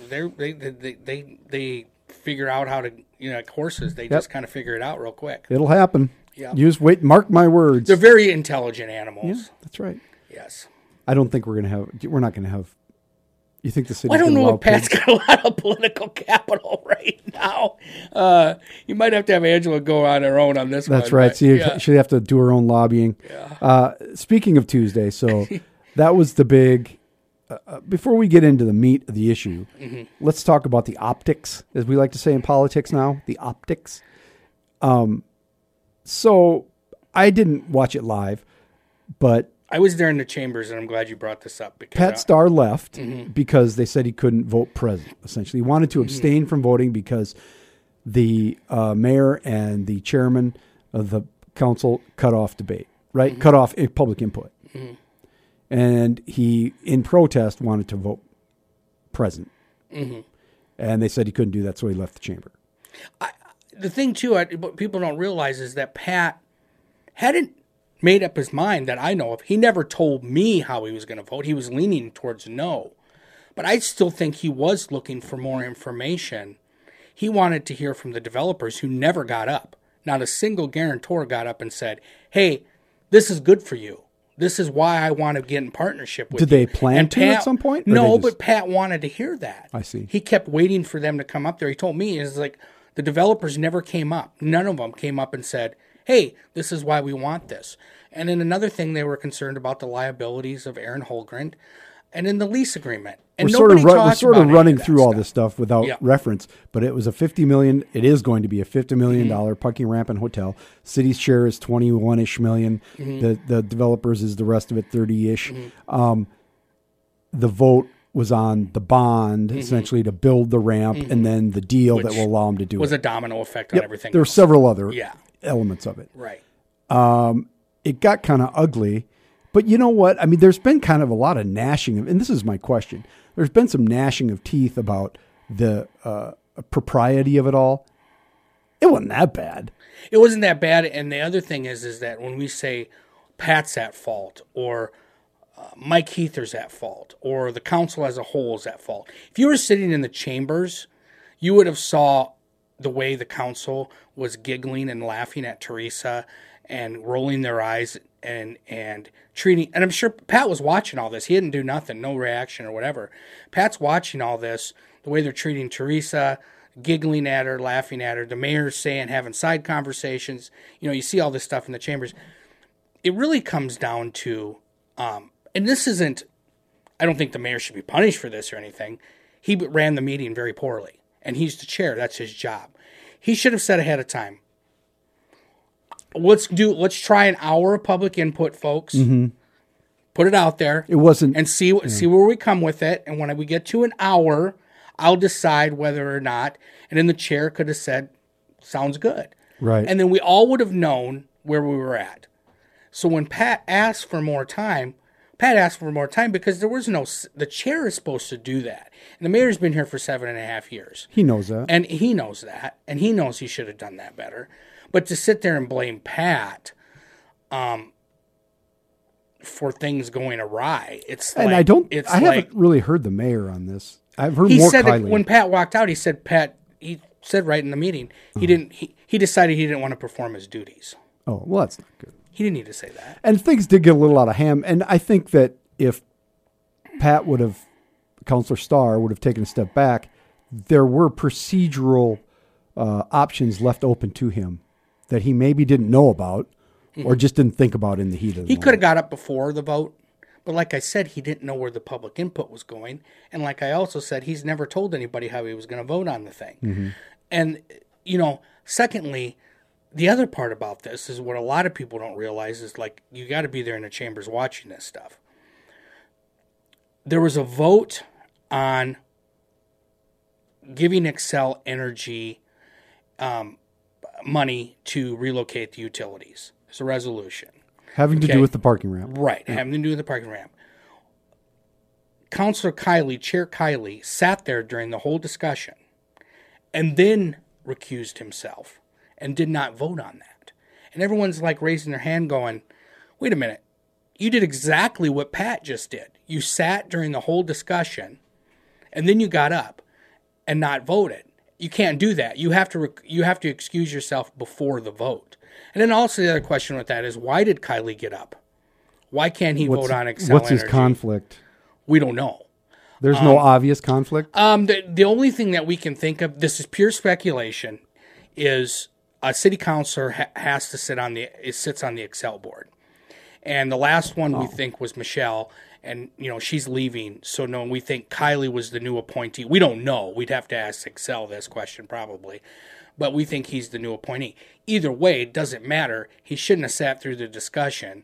[SPEAKER 5] they're they they they they figure out how to you know like horses. They just kind of figure it out real quick.
[SPEAKER 1] It'll happen.
[SPEAKER 5] Yeah.
[SPEAKER 1] You just wait. Mark my words.
[SPEAKER 5] They're very intelligent animals.
[SPEAKER 1] That's right.
[SPEAKER 5] Yes.
[SPEAKER 1] I don't think we're going to have. We're not going to have. You think the city?
[SPEAKER 5] Well, I don't know if Pat's got a lot of political capital right now. Uh, you might have to have Angela go on her own on this
[SPEAKER 1] That's
[SPEAKER 5] one.
[SPEAKER 1] right.
[SPEAKER 5] but,
[SPEAKER 1] So
[SPEAKER 5] yeah.
[SPEAKER 1] should have to do her own lobbying. Uh, speaking of Tuesday, so that was the big. Uh, uh, before we get into the meat of the issue,
[SPEAKER 5] Mm-hmm.
[SPEAKER 1] let's talk about the optics, as we like to say in politics now. The optics. Um, so I didn't watch it live, but
[SPEAKER 5] I was there in the chambers, and I'm glad you brought this up because
[SPEAKER 1] Pat Starr left
[SPEAKER 5] Mm-hmm.
[SPEAKER 1] because they said he couldn't vote present. Essentially, he wanted to abstain from voting because the uh, mayor and the chairman of the council cut off debate, right?
[SPEAKER 5] Mm-hmm.
[SPEAKER 1] Cut off uh, public input, and he, in protest, wanted to vote present,
[SPEAKER 5] Mm-hmm.
[SPEAKER 1] And they said he couldn't do that, so he left the chamber.
[SPEAKER 5] the thing too, I, what people don't realize is that Pat hadn't made up his mind that I know of. He never told me how he was going to vote. He was leaning towards no, but I still think he was looking for more information. He wanted to hear from the developers who never got up. Not a single guarantor got up and said, "Hey, this is good for you. This is why I want to get in partnership with
[SPEAKER 1] Did
[SPEAKER 5] you."
[SPEAKER 1] they plan
[SPEAKER 5] And
[SPEAKER 1] to at some point,
[SPEAKER 5] No,
[SPEAKER 1] just-
[SPEAKER 5] but Pat wanted to hear that.
[SPEAKER 1] I see.
[SPEAKER 5] He kept waiting for them to come up there. He told me is like the developers never came up. None of them came up and said, "Hey, this is why we want this." And then another thing, they were concerned about the liabilities of Aaron Holgren, and in the lease agreement. And
[SPEAKER 1] we're sort of run, we're sort of running
[SPEAKER 5] that
[SPEAKER 1] through all this stuff without
[SPEAKER 5] Yeah.
[SPEAKER 1] reference, but it was a fifty million. It is going to be a fifty million
[SPEAKER 5] Mm-hmm.
[SPEAKER 1] dollar parking ramp and hotel. City's share is twenty one ish 1000000
[SPEAKER 5] Mm-hmm.
[SPEAKER 1] The the developers is the rest of it thirty ish. Um, the vote was on the bond essentially to build the ramp, and then the deal that
[SPEAKER 5] Mm-hmm.
[SPEAKER 1] Will allow them to do
[SPEAKER 5] was
[SPEAKER 1] it.
[SPEAKER 5] a domino effect on
[SPEAKER 1] Yep,
[SPEAKER 5] everything.
[SPEAKER 1] There were several other
[SPEAKER 5] Yeah.
[SPEAKER 1] Elements of it.
[SPEAKER 5] right.
[SPEAKER 1] It got kind of ugly, but you know what? I mean, there's been kind of a lot of gnashing of, and this is my question. There's been some gnashing of teeth about the uh, propriety of it all. It wasn't that bad.
[SPEAKER 5] it wasn't that bad. And the other thing is, is that when we say Pat's at fault or uh, Mike Huether's at fault or the council as a whole is at fault, if you were sitting in the chambers, you would have saw the way the council was giggling and laughing at Teresa and rolling their eyes and and treating and I'm sure Pat was watching all this. He didn't do nothing, no reaction or whatever. Pat's watching all this, the way they're treating Teresa, giggling at her, laughing at her, the mayor's saying having side conversations. You know, you see all this stuff in the chambers. It really comes down to um and this isn't I don't think the mayor should be punished for this or anything. He ran the meeting very poorly, and he's the chair. That's his job. He should have said ahead of time. Let's do. Let's try an hour of public input, folks. Mm-hmm. Put it out there
[SPEAKER 1] It wasn't.
[SPEAKER 5] and see what see where we come with it. And when we get to an hour, I'll decide whether or not. And then the chair could have said, "Sounds good."
[SPEAKER 1] Right.
[SPEAKER 5] And then we all would have known where we were at. So when Pat asked for more time, Pat asked for more time because there was no. The chair is supposed to do that, and the mayor's been here for seven and a half years,
[SPEAKER 1] he knows that.
[SPEAKER 5] and he knows that, and he knows he should have done that better. But to sit there and blame Pat, um, for things going awry, it's
[SPEAKER 1] and
[SPEAKER 5] like,
[SPEAKER 1] I don't.
[SPEAKER 5] It's
[SPEAKER 1] I
[SPEAKER 5] like
[SPEAKER 1] haven't really heard the mayor on this. I've heard
[SPEAKER 5] he
[SPEAKER 1] more
[SPEAKER 5] said
[SPEAKER 1] Kiley.
[SPEAKER 5] that when Pat walked out, he said Pat. He said right in the meeting he
[SPEAKER 1] Uh-huh.
[SPEAKER 5] didn't. He, he decided he didn't want to perform his duties.
[SPEAKER 1] oh, well, that's not good.
[SPEAKER 5] He didn't need to say that.
[SPEAKER 1] And things did get a little out of hand. And I think that if Pat would have, Councilor Starr would have taken a step back, there were procedural uh, options left open to him that he maybe didn't know about or just didn't think about in the heat of the
[SPEAKER 5] Mm-hmm. He could have got up before the vote, but like I said, he didn't know where the public input was going. And like I also said, he's never told anybody how he was going to vote on the thing.
[SPEAKER 1] Mm-hmm.
[SPEAKER 5] And, you know, secondly, the other part about this is what a lot of people don't realize is like you got to be there in the chambers watching this stuff. There was a vote on giving Xcel Energy um, money to relocate the utilities. It's a resolution.
[SPEAKER 1] Having to do with the parking ramp.
[SPEAKER 5] Right, having to do with the parking ramp. Councilor Kiley, Chair Kiley, sat there during the whole discussion and then recused himself and did not vote on that. And everyone's like raising their hand, going, wait a minute, you did exactly what Pat just did. You sat during the whole discussion and then you got up and not voted. You can't do that. You have to rec- you have to excuse yourself before the vote. And then also the other question with that is why did Kiley get up? Why can't he
[SPEAKER 1] What's,
[SPEAKER 5] vote on Xcel
[SPEAKER 1] what's his conflict?
[SPEAKER 5] We don't know.
[SPEAKER 1] There's no obvious conflict.
[SPEAKER 5] Um, the the only thing that we can think of, this is pure speculation, is a city councilor ha- has to sit on the it sits on the Xcel board, and the last one we oh. think was Michelle, and you know she's leaving, so no, we think Kiley was the new appointee. We don't know. We'd have to ask Xcel this question probably, but we think he's the new appointee. Either way, it doesn't matter. He shouldn't have sat through the discussion.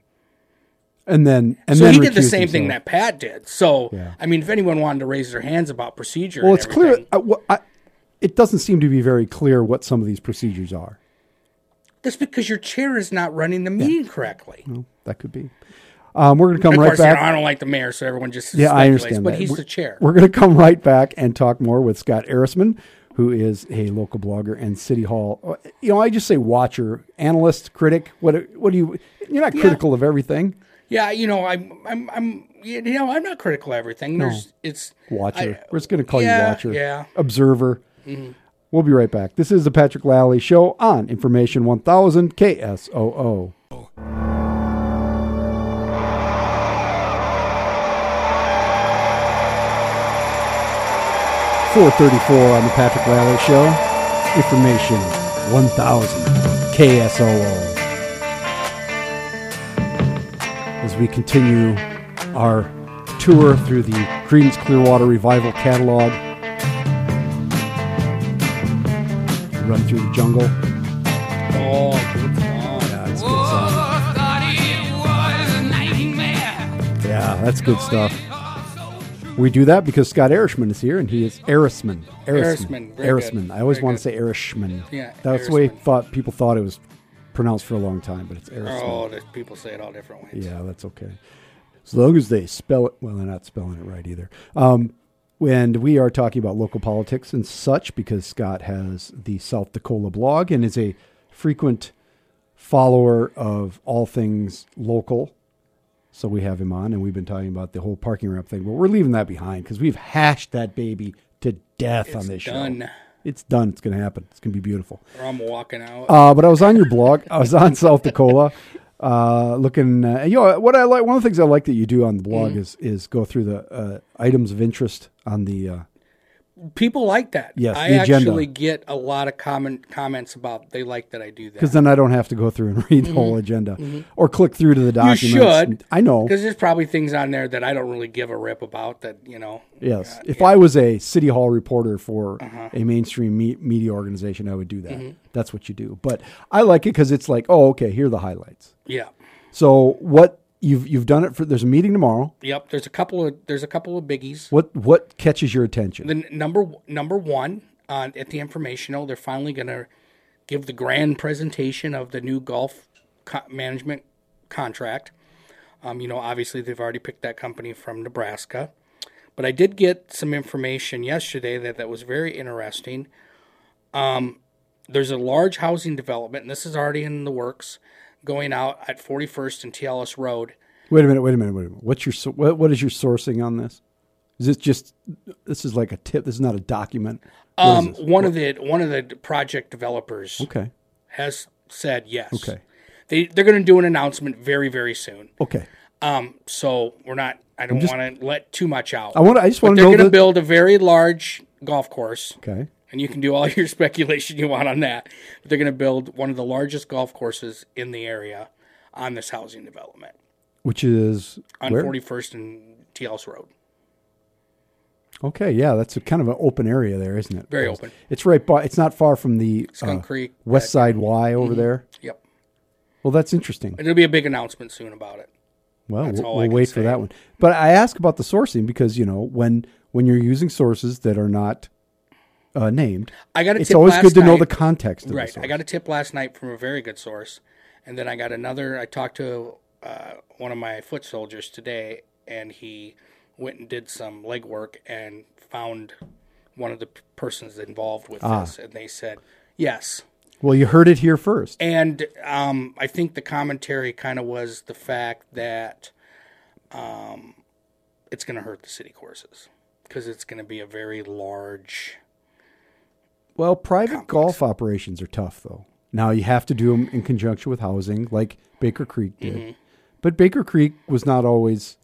[SPEAKER 1] and then and
[SPEAKER 5] so
[SPEAKER 1] then
[SPEAKER 5] he did the same thing that Pat did. So
[SPEAKER 1] Yeah.
[SPEAKER 5] I mean, if anyone wanted to raise their hands about procedure,
[SPEAKER 1] Well, it's clear. I, uh, wha- I, it doesn't seem to be very clear what some of these procedures are.
[SPEAKER 5] That's because your chair is not running the meeting correctly.
[SPEAKER 1] Well, that could be. Um, we're going to come
[SPEAKER 5] of
[SPEAKER 1] right
[SPEAKER 5] course, you
[SPEAKER 1] back.
[SPEAKER 5] know, I don't like the mayor, so everyone just
[SPEAKER 1] Yeah, I understand
[SPEAKER 5] But
[SPEAKER 1] that.
[SPEAKER 5] he's
[SPEAKER 1] We're-
[SPEAKER 5] the chair.
[SPEAKER 1] We're going to come right back and talk more with Scott Ehrisman, who is a local blogger and City Hall. You know, I just say watcher, analyst, critic. What? What do you? You're not critical of everything.
[SPEAKER 5] Yeah, you know, I'm, I'm, I'm, you know, I'm not critical of everything. There's, it's
[SPEAKER 1] Watcher.
[SPEAKER 5] I-
[SPEAKER 1] We're just going to call
[SPEAKER 5] yeah,
[SPEAKER 1] you watcher.
[SPEAKER 5] yeah.
[SPEAKER 1] Observer. We'll be right back. This is the Patrick Lally Show on Information 1000 KSOO. 434 on the Patrick Lally Show. Information 1000 KSOO. As we continue our tour through the Creedence Clearwater Revival catalog, run through the jungle.
[SPEAKER 5] oh, good song.
[SPEAKER 1] Yeah, that's good stuff. Yeah, that's good stuff. We do that because Scott Erishman is here, and he is Ehrisman.
[SPEAKER 5] Ehrisman, very.
[SPEAKER 1] Ehrisman. I always
[SPEAKER 5] Very
[SPEAKER 1] want to say Erishman.
[SPEAKER 5] Yeah,
[SPEAKER 1] that's the way thought people thought it was pronounced for a long time, but it's Ehrisman.
[SPEAKER 5] Oh, people say it all different ways.
[SPEAKER 1] Yeah, that's okay. As long as they spell it, well, they're not spelling it right either. Um, and we are talking about local politics and such because Scott has the South DaCola blog and is a frequent follower of all things local. So we have him on, and we've been talking about the whole parking ramp thing, but we're leaving that behind because we've hashed that baby to death on this
[SPEAKER 5] done.
[SPEAKER 1] show. It's done. It's going to happen. It's going to be beautiful.
[SPEAKER 5] Or I'm walking out.
[SPEAKER 1] Uh, but I was on your blog. I was on South DaCola. Uh, looking, uh, you know, what I like. One of the things I like that you do on the blog
[SPEAKER 5] Mm-hmm.
[SPEAKER 1] is is go through the uh, items of interest on the. Uh,
[SPEAKER 5] People like that.
[SPEAKER 1] Yes,
[SPEAKER 5] I actually get a lot of comment comments about they like that I do that.
[SPEAKER 1] because then I don't have to go through and read the whole agenda or click through to the
[SPEAKER 5] Mm-hmm. you
[SPEAKER 1] documents.
[SPEAKER 5] should.
[SPEAKER 1] I know.
[SPEAKER 5] because there's probably things on there that I don't really give a rip about. That you know.
[SPEAKER 1] Yes. if I was a city hall reporter for
[SPEAKER 5] Uh-huh.
[SPEAKER 1] a mainstream me- media organization, I would do that.
[SPEAKER 5] Mm-hmm.
[SPEAKER 1] That's what you do. But I like it because it's like, oh, okay, here are the highlights.
[SPEAKER 5] Yeah.
[SPEAKER 1] So what you've you've done it for? There's a meeting tomorrow.
[SPEAKER 5] Yep. There's a couple of there's a couple of biggies.
[SPEAKER 1] What what catches your attention?
[SPEAKER 5] The n- number number one uh, at the informational, they're finally going to give the grand presentation of the new golf co- management contract. Um, you know, obviously they've already picked that company from Nebraska, but I did get some information yesterday that that was very interesting. Um, there's a large housing development, and this is already in the works, going out at 41st and Tea Ellis Road.
[SPEAKER 1] Wait a minute. Wait a minute. Wait a minute. What's your what, what is your sourcing on this? Is this just this is like a tip? This is not a document.
[SPEAKER 5] Um, one of the one of the project developers
[SPEAKER 1] Okay.
[SPEAKER 5] has said yes.
[SPEAKER 1] Okay.
[SPEAKER 5] They they're going to do an announcement very very soon.
[SPEAKER 1] Okay.
[SPEAKER 5] Um, so we're not. I don't want to let too much out.
[SPEAKER 1] I want. I just want to
[SPEAKER 5] they're going to build a very large golf course,
[SPEAKER 1] okay.
[SPEAKER 5] And you can do all your speculation you want on that. But they're going to build one of the largest golf courses in the area on this housing development
[SPEAKER 1] Which is
[SPEAKER 5] on 41st and Tea Ellis Road.
[SPEAKER 1] Okay, yeah, that's a kind of an open area there, isn't it?
[SPEAKER 5] Very open.
[SPEAKER 1] It's right by. It's not far from the
[SPEAKER 5] Skunk
[SPEAKER 1] uh,
[SPEAKER 5] Creek,
[SPEAKER 1] West Side Y over there.
[SPEAKER 5] Yep.
[SPEAKER 1] Well, that's interesting.
[SPEAKER 5] There'll be a big announcement soon about it.
[SPEAKER 1] Well,
[SPEAKER 5] That's
[SPEAKER 1] we'll, we'll wait for that one. But I ask about the sourcing because you know when when you're using sources that are not uh, named,
[SPEAKER 5] I got a
[SPEAKER 1] it's
[SPEAKER 5] tip
[SPEAKER 1] always
[SPEAKER 5] last
[SPEAKER 1] good to know the context. Of the
[SPEAKER 5] Right.
[SPEAKER 1] source.
[SPEAKER 5] I got a tip last night from a very good source, and then I got another. I talked to uh, one of my foot soldiers today, and he went and did some legwork and found one of the p- persons involved with
[SPEAKER 1] Ah.
[SPEAKER 5] this, and they said yes.
[SPEAKER 1] Well, you heard it here first.
[SPEAKER 5] And um, I think the commentary kind of was the fact that um, it's going to hurt the city courses because it's going to be a very large.
[SPEAKER 1] Well, private golf operations are tough, though. Now you have to do them in conjunction with housing, like Baker Creek did.
[SPEAKER 5] Mm-hmm.
[SPEAKER 1] But Baker Creek was not always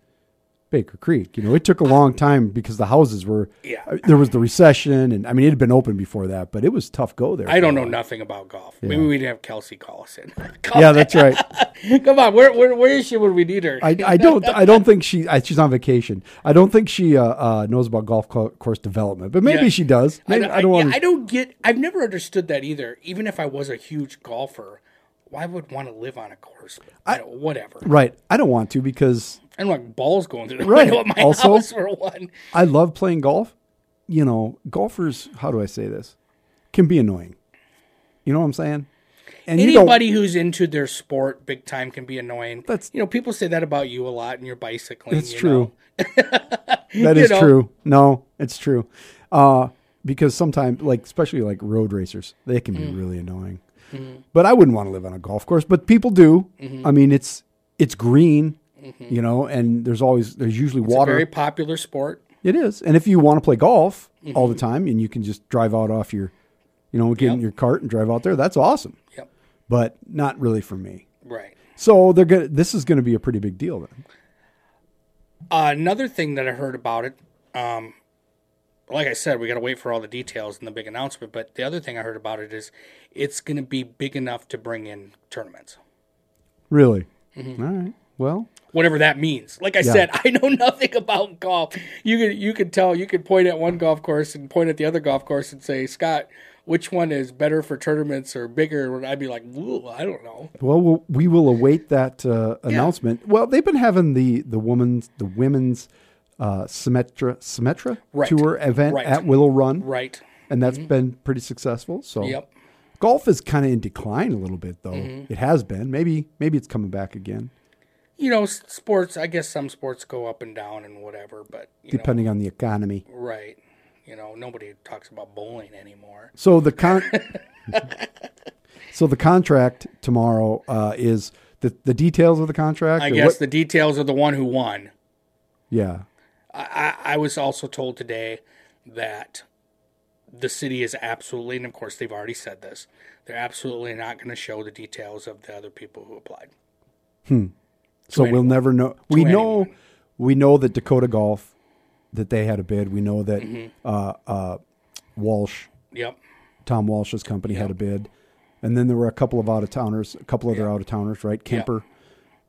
[SPEAKER 1] Baker Creek. You know, it took a long time because the houses were.
[SPEAKER 5] Yeah.
[SPEAKER 1] uh, There was the recession, and I mean, it had been open before that, but it was tough go there.
[SPEAKER 5] I don't know nothing about golf. Maybe we'd have Kelsey call us in. Call
[SPEAKER 1] Yeah, that's right.
[SPEAKER 5] Come on, where, where where is she when we need her?
[SPEAKER 1] I, I don't I don't think she I, she's on vacation. I don't think she uh, uh, knows about golf co- course development, but maybe
[SPEAKER 5] Yeah.
[SPEAKER 1] she does. Maybe, I, don't
[SPEAKER 5] yeah,
[SPEAKER 1] want.
[SPEAKER 5] I don't get. I've never understood that either. Even if I was a huge golfer, why would want to live on a course? Know, whatever.
[SPEAKER 1] right. I don't want to because
[SPEAKER 5] I don't want balls going through the
[SPEAKER 1] Right.
[SPEAKER 5] window of my
[SPEAKER 1] Also-
[SPEAKER 5] house for one.
[SPEAKER 1] I love playing golf. You know, golfers. How do I say this? Can be annoying. You know what I'm saying? And.
[SPEAKER 5] Anybody who's into their sport big time can be annoying.
[SPEAKER 1] That's-
[SPEAKER 5] you know, people say that about you a lot and your bicycling.
[SPEAKER 1] It's
[SPEAKER 5] you
[SPEAKER 1] true. That is
[SPEAKER 5] know.
[SPEAKER 1] true. No, it's true. Uh, because sometimes, like especially like road racers, they can be
[SPEAKER 5] Mm.
[SPEAKER 1] really annoying.
[SPEAKER 5] Mm-hmm.
[SPEAKER 1] But I wouldn't want to live on a golf course. But people do. I mean, it's it's green, you know, and there's always there's usually
[SPEAKER 5] Mm-hmm. It's
[SPEAKER 1] water.
[SPEAKER 5] a very popular sport.
[SPEAKER 1] It is. And if you want to play golf all
[SPEAKER 5] Mm-hmm.
[SPEAKER 1] the time and you can just drive out off your, you know, get in your cart and drive out there, that's awesome.
[SPEAKER 5] Yep.
[SPEAKER 1] But not really for me.
[SPEAKER 5] Right.
[SPEAKER 1] So they're gonna. This is going to be a pretty big deal then.
[SPEAKER 5] Uh, another thing that I heard about it, um, like I said, we got to wait for all the details and the big announcement. But the other thing I heard about it is it's going to be big enough to bring in tournaments,
[SPEAKER 1] Really.
[SPEAKER 5] Mm-hmm.
[SPEAKER 1] All right. Well,
[SPEAKER 5] whatever that means. Like I said, I know nothing about golf. You could you could tell you could point at one golf course and point at the other golf course and say, Scott, which one is better for tournaments or bigger? And I'd be like, I don't know.
[SPEAKER 1] well, we'll we will await that uh, announcement. Well, they've been having the the women's the women's uh, Symetra Symetra
[SPEAKER 5] Right.
[SPEAKER 1] tour event
[SPEAKER 5] Right.
[SPEAKER 1] at Willow Run,
[SPEAKER 5] Right.
[SPEAKER 1] and that's been pretty successful. So
[SPEAKER 5] Yep.
[SPEAKER 1] golf is kind of in decline a little bit, though.
[SPEAKER 5] Mm-hmm.
[SPEAKER 1] It has been. Maybe maybe it's coming back again,
[SPEAKER 5] You know, sports. I guess some sports go up and down and whatever, but you know,
[SPEAKER 1] depending on the economy.
[SPEAKER 5] Right. You know, nobody talks about bowling anymore.
[SPEAKER 1] So the con, so the contract tomorrow uh, is the the details of the contract.
[SPEAKER 5] I guess
[SPEAKER 1] what-
[SPEAKER 5] the details of the one who won.
[SPEAKER 1] yeah.
[SPEAKER 5] I, I, was also told today that the city is absolutely, and of course they've already said this, they're absolutely not going to show the details of the other people who applied.
[SPEAKER 1] So we'll
[SPEAKER 5] 291.
[SPEAKER 1] never know. We know
[SPEAKER 5] 291.
[SPEAKER 1] we know that Dakota Golf that they had a bid. We know that
[SPEAKER 5] Mm-hmm.
[SPEAKER 1] uh, uh, Walsh,
[SPEAKER 5] Yep.
[SPEAKER 1] Tom Walsh's company had a bid, and then there were a couple of out of towners, a couple other
[SPEAKER 5] Yeah.
[SPEAKER 1] out of towners, right? Camper.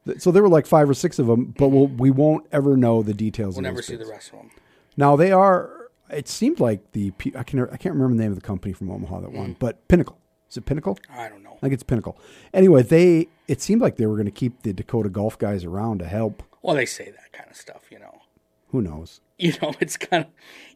[SPEAKER 1] Th- So there were like five or six of them, but we'll, we won't ever know the details.
[SPEAKER 5] We'll
[SPEAKER 1] of
[SPEAKER 5] never see the rest of them.
[SPEAKER 1] Now they are. It seemed like the I can I can't remember the name of the company from Omaha that
[SPEAKER 5] Mm.
[SPEAKER 1] won, but Pinnacle. Is it Pinnacle?
[SPEAKER 5] I don't know.
[SPEAKER 1] I think it's Pinnacle. Anyway, they it seemed like they were going to keep the Dakota Golf guys around to help.
[SPEAKER 5] Well, they say that kind of stuff, you know.
[SPEAKER 1] Who knows?
[SPEAKER 5] You know, it's kind of,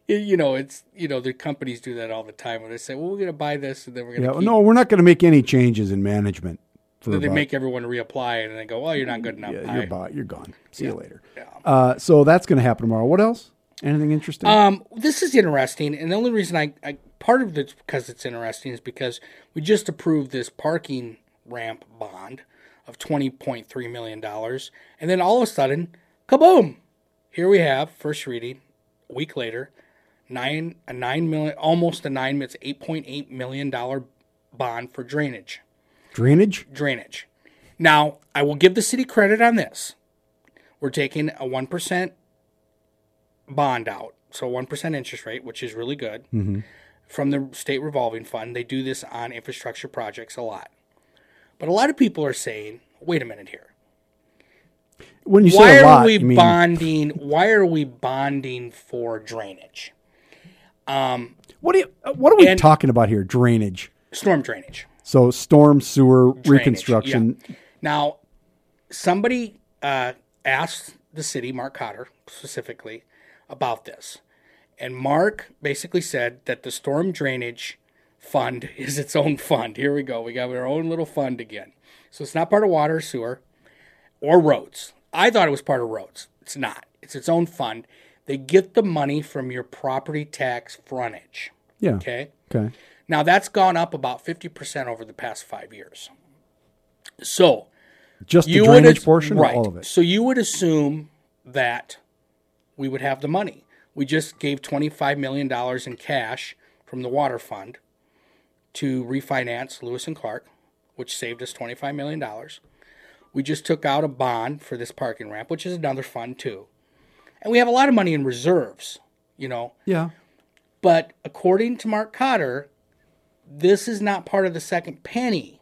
[SPEAKER 5] you know, it's you know, the companies do that all the time where they say, "Well, we're going to buy this, and then we're going
[SPEAKER 1] Yeah,
[SPEAKER 5] to keep."
[SPEAKER 1] no, we're not going to make any changes in management. For
[SPEAKER 5] they
[SPEAKER 1] about-
[SPEAKER 5] make everyone reapply, and they go, "Well, you're not good enough."
[SPEAKER 1] yeah, you're, bought, you're gone. See you later.
[SPEAKER 5] Yeah.
[SPEAKER 1] Uh, so that's going to happen tomorrow. What else? Anything interesting?
[SPEAKER 5] Um, this is interesting, and the only reason I, I part of it because it's interesting is because we just approved this parking ramp bond of twenty point three million dollars, and then all of a sudden, kaboom! Here we have first reading. A week later, nine a nine million, almost a nine. It's eight point eight million dollar bond for drainage.
[SPEAKER 1] Drainage.
[SPEAKER 5] Drainage. Now, I will give the city credit on this. We're taking a one percent bond out, so one percent interest rate, which is really good mm-hmm. From the state revolving fund. They do this on infrastructure projects a lot, but a lot of people are saying, "Wait a minute here.
[SPEAKER 1] When you
[SPEAKER 5] Why
[SPEAKER 1] say a
[SPEAKER 5] are
[SPEAKER 1] lot,
[SPEAKER 5] we
[SPEAKER 1] you mean
[SPEAKER 5] bonding? Why are we bonding for drainage,
[SPEAKER 1] what? Are you, what are we
[SPEAKER 5] And-
[SPEAKER 1] talking about here? Drainage.
[SPEAKER 5] storm drainage?"
[SPEAKER 1] So storm sewer
[SPEAKER 5] Drainage,
[SPEAKER 1] reconstruction.
[SPEAKER 5] yeah. Now, somebody uh, asked the city, Mark Cotter specifically, about this. And Mark basically said that the storm drainage fund is its own fund. Here we go. We got our own little fund again. So it's not part of water, sewer, or roads. I thought it was part of roads. It's not. It's its own fund. They get the money from your property tax frontage.
[SPEAKER 1] Yeah.
[SPEAKER 5] Okay.
[SPEAKER 1] Okay.
[SPEAKER 5] Now that's gone up about 50% over the past five years. So
[SPEAKER 1] Just the
[SPEAKER 5] you would
[SPEAKER 1] drainage portion,
[SPEAKER 5] right.
[SPEAKER 1] or all of it.
[SPEAKER 5] So you would assume that we would have the money. We just gave $25 million in cash from the water fund to refinance Lewis and Clark, which saved us $25 million. We just took out a bond for this parking ramp, which is another fund too. And we have a lot of money in reserves, you know.
[SPEAKER 1] Yeah.
[SPEAKER 5] But according to Mark Cotter, this is not part of the second penny.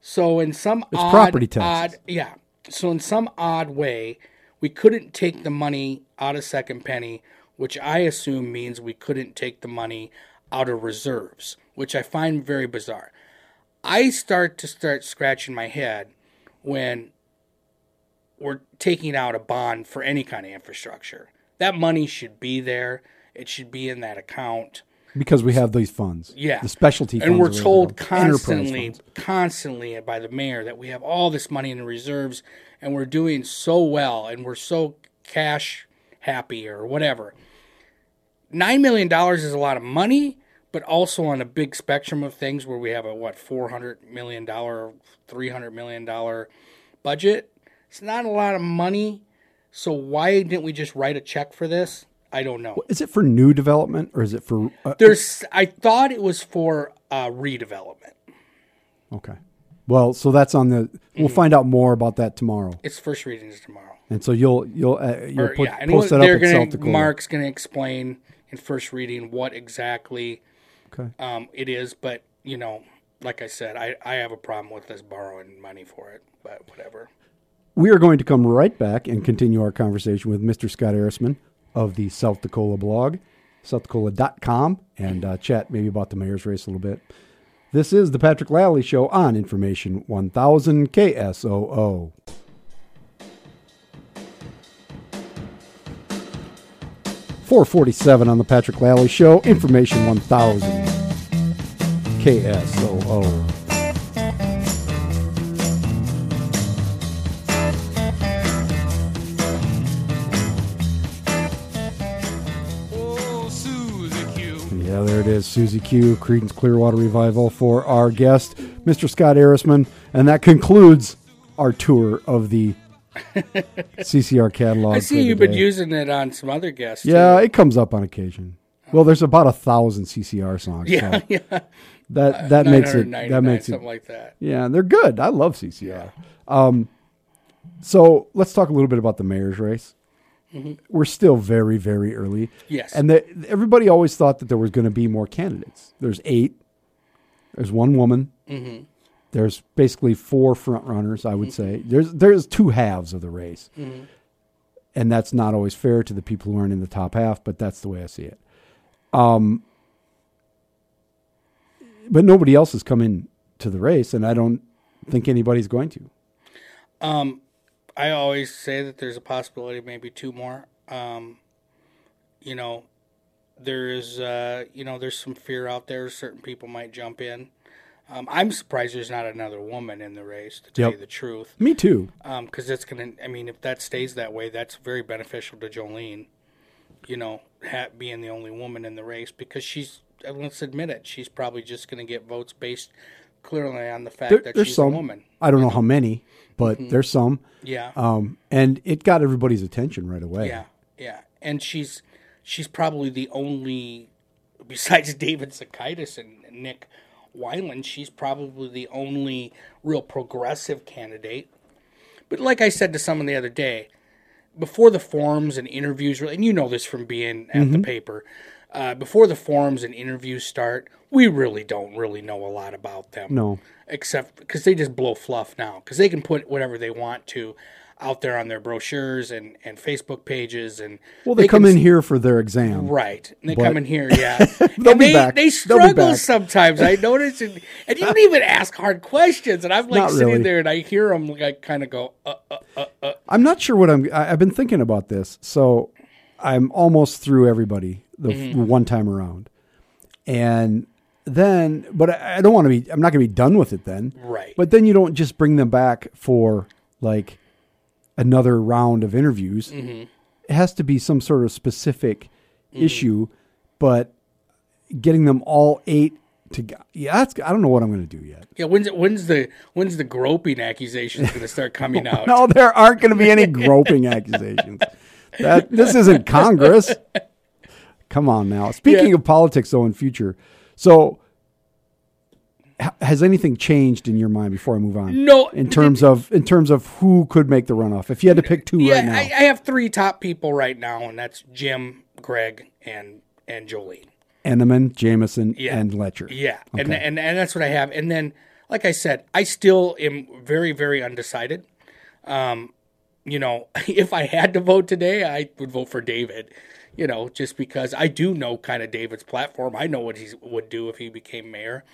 [SPEAKER 5] So in some
[SPEAKER 1] It's
[SPEAKER 5] odd,
[SPEAKER 1] property taxes.
[SPEAKER 5] odd, yeah. So in some odd way, we couldn't take the money out of second penny, which I assume means we couldn't take the money out of reserves, which I find very bizarre. I start to start scratching my head when we're taking out a bond for any kind of infrastructure. That money should be there. It should be in that account.
[SPEAKER 1] Because we have these funds.
[SPEAKER 5] Yeah.
[SPEAKER 1] The specialty funds.
[SPEAKER 5] And we're told constantly, constantly by the mayor that we have all this money in the reserves and we're doing so well and we're so cash happy or whatever. Nine million dollars is a lot of money, but also on a big spectrum of things where we have a what four hundred million dollar, three hundred million dollar budget. It's not a lot of money. So why didn't we just write a check for this? I don't know.
[SPEAKER 1] Is it for new development or is it for? Uh,
[SPEAKER 5] There's I thought it was for uh, redevelopment.
[SPEAKER 1] okay. Well, so that's on the. We'll
[SPEAKER 5] Mm-hmm.
[SPEAKER 1] find out more about that tomorrow,
[SPEAKER 5] It's first readings tomorrow.
[SPEAKER 1] and so you'll you'll uh, you'll
[SPEAKER 5] Or,
[SPEAKER 1] put,
[SPEAKER 5] yeah,
[SPEAKER 1] post that up
[SPEAKER 5] gonna
[SPEAKER 1] South DaCola.
[SPEAKER 5] Mark's going to explain in first reading what exactly
[SPEAKER 1] Okay.
[SPEAKER 5] um, it is. But you know, like I said, I, I have a problem with us borrowing money for it. But whatever.
[SPEAKER 1] We are going to come right back and continue our conversation with Mr. Scott Ehrisman of the South DaCola blog, southdacola.com, and uh, chat maybe about the mayor's race a little bit. This is the Patrick Lally Show on Information 1000 KSOO. Four forty-seven on the Patrick Lally Show. Information one thousand KSOO. Yeah, there it is. Susie Q, Creedence Clearwater Revival for our guest, Mr. Scott Ehrisman. And that concludes our tour of the CCR catalog.
[SPEAKER 5] I see you've been using it on some other guests.
[SPEAKER 1] Yeah,
[SPEAKER 5] too.
[SPEAKER 1] it comes up on occasion. Well, there's about a thousand CCR songs.
[SPEAKER 5] yeah,
[SPEAKER 1] so
[SPEAKER 5] yeah.
[SPEAKER 1] that that makes it that makes it
[SPEAKER 5] something like that.
[SPEAKER 1] yeah, they're good. I love CCR. Um, So let's talk a little bit about the mayor's race. We're still very, very early.
[SPEAKER 5] Yes.
[SPEAKER 1] And the, everybody always thought that there was going to be more candidates. There's eight. There's one woman. There's basically four front runners. I would say there's there's two halves of the race, and that's not always fair to the people who aren't in the top half. But that's the way I see it. Um, but nobody else has come in to the race, and I don't think anybody's going to.
[SPEAKER 5] Um, I always say that there's a possibility of maybe two more. Um, you know, there is, uh, you know, there's some fear out there. Certain people might jump in. Um, I'm surprised there's not another woman in the race, to tell
[SPEAKER 1] Yep.
[SPEAKER 5] you the truth.
[SPEAKER 1] Me too.
[SPEAKER 5] Because it's going to, I mean, if that stays that way, that's very beneficial to Jolene, you know, being the only woman in the race because she's, uh, let's admit it, she's probably just going to get votes based clearly on the fact
[SPEAKER 1] There-
[SPEAKER 5] that she's
[SPEAKER 1] some.
[SPEAKER 5] a woman.
[SPEAKER 1] I don't know how many, but there's some.
[SPEAKER 5] Yeah.
[SPEAKER 1] Um, and it got everybody's attention right away.
[SPEAKER 5] Yeah, yeah, and she's she's probably the only besides David Zokaites and Nick Weiland. She's probably the only real progressive candidate. But like I said to someone the other day, before the forums and interviews, and you know this from being at
[SPEAKER 1] Mm-hmm.
[SPEAKER 5] the paper, uh, before the forums and interviews start, we really don't really know a lot about them
[SPEAKER 1] No.
[SPEAKER 5] except because they just blow fluff now because they can put whatever they want to out there on their brochures and, and Facebook pages and
[SPEAKER 1] Well, they, come
[SPEAKER 5] can
[SPEAKER 1] in here for their exam.
[SPEAKER 5] right and they
[SPEAKER 1] But-
[SPEAKER 5] come in here yeah
[SPEAKER 1] They'll
[SPEAKER 5] and
[SPEAKER 1] be
[SPEAKER 5] they,
[SPEAKER 1] back.
[SPEAKER 5] they struggle sometimes I notice and, and you don't even ask hard questions and I'm like
[SPEAKER 1] Not
[SPEAKER 5] sitting
[SPEAKER 1] really.
[SPEAKER 5] there and I hear them like kind of go uh, uh, uh, uh.
[SPEAKER 1] I'm not sure what I'm. I, I've been thinking about this, so I'm almost through everybody the
[SPEAKER 5] Mm-hmm.
[SPEAKER 1] one time around, and then, but I, I don't want to be. I'm not going to be done with it then.
[SPEAKER 5] Right.
[SPEAKER 1] But then you don't just bring them back for like another round of interviews.
[SPEAKER 5] Mm-hmm.
[SPEAKER 1] It has to be some sort of specific
[SPEAKER 5] Mm-hmm.
[SPEAKER 1] issue, but getting them all eight to yeah, that's I don't know what I'm going to do yet.
[SPEAKER 5] yeah when's when's the when's the groping accusations going to start coming out
[SPEAKER 1] No, there aren't going to be any groping accusations. That this isn't Congress. Come on now. Speaking
[SPEAKER 5] Yeah.
[SPEAKER 1] of politics, though, in future, so has anything changed in your mind before I move on?
[SPEAKER 5] No,
[SPEAKER 1] In terms of in terms of who could make the runoff, if you had to pick two
[SPEAKER 5] yeah
[SPEAKER 1] right now,
[SPEAKER 5] I, I have three top people right now and that's Jim Greg and and Jolene
[SPEAKER 1] Entenman, Jamison,
[SPEAKER 5] Yeah.
[SPEAKER 1] and Loetscher.
[SPEAKER 5] Yeah, and, and and that's what I have. And then, like I said, I still am very very undecided. Um, you know, if I had to vote today, I would vote for David. You know, just because I do know kind of David's platform. I know what he would do if he became mayor.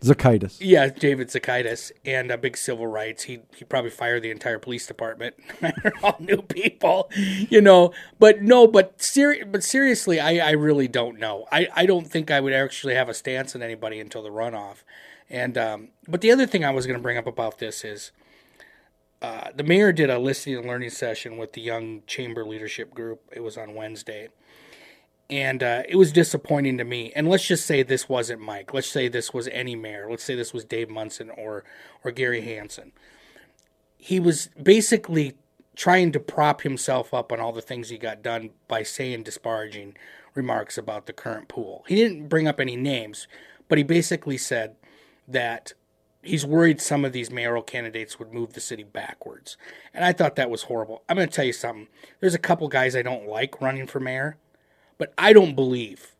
[SPEAKER 1] Zokaites.
[SPEAKER 5] Yeah, David Zokaites and uh, big civil rights. He he probably fired the entire police department. All new people, you know. But no, but seri- but seriously, I, I really don't know. I, I don't think I would actually have a stance on anybody until the runoff. And um, but the other thing I was going to bring up about this is. Uh, the mayor did a listening and learning session with the young chamber leadership group. It was on Wednesday, and uh, it was disappointing to me. And let's just say this wasn't Mike. Let's say this was any mayor. Let's say this was Dave Munson or or Gary Hanson. He was basically trying to prop himself up on all the things he got done by saying disparaging remarks about the current pool. He didn't bring up any names, but he basically said that he's worried some of these mayoral candidates would move the city backwards. And I thought that was horrible. I'm going to tell you something. There's a couple guys I don't like running for mayor, but I don't believe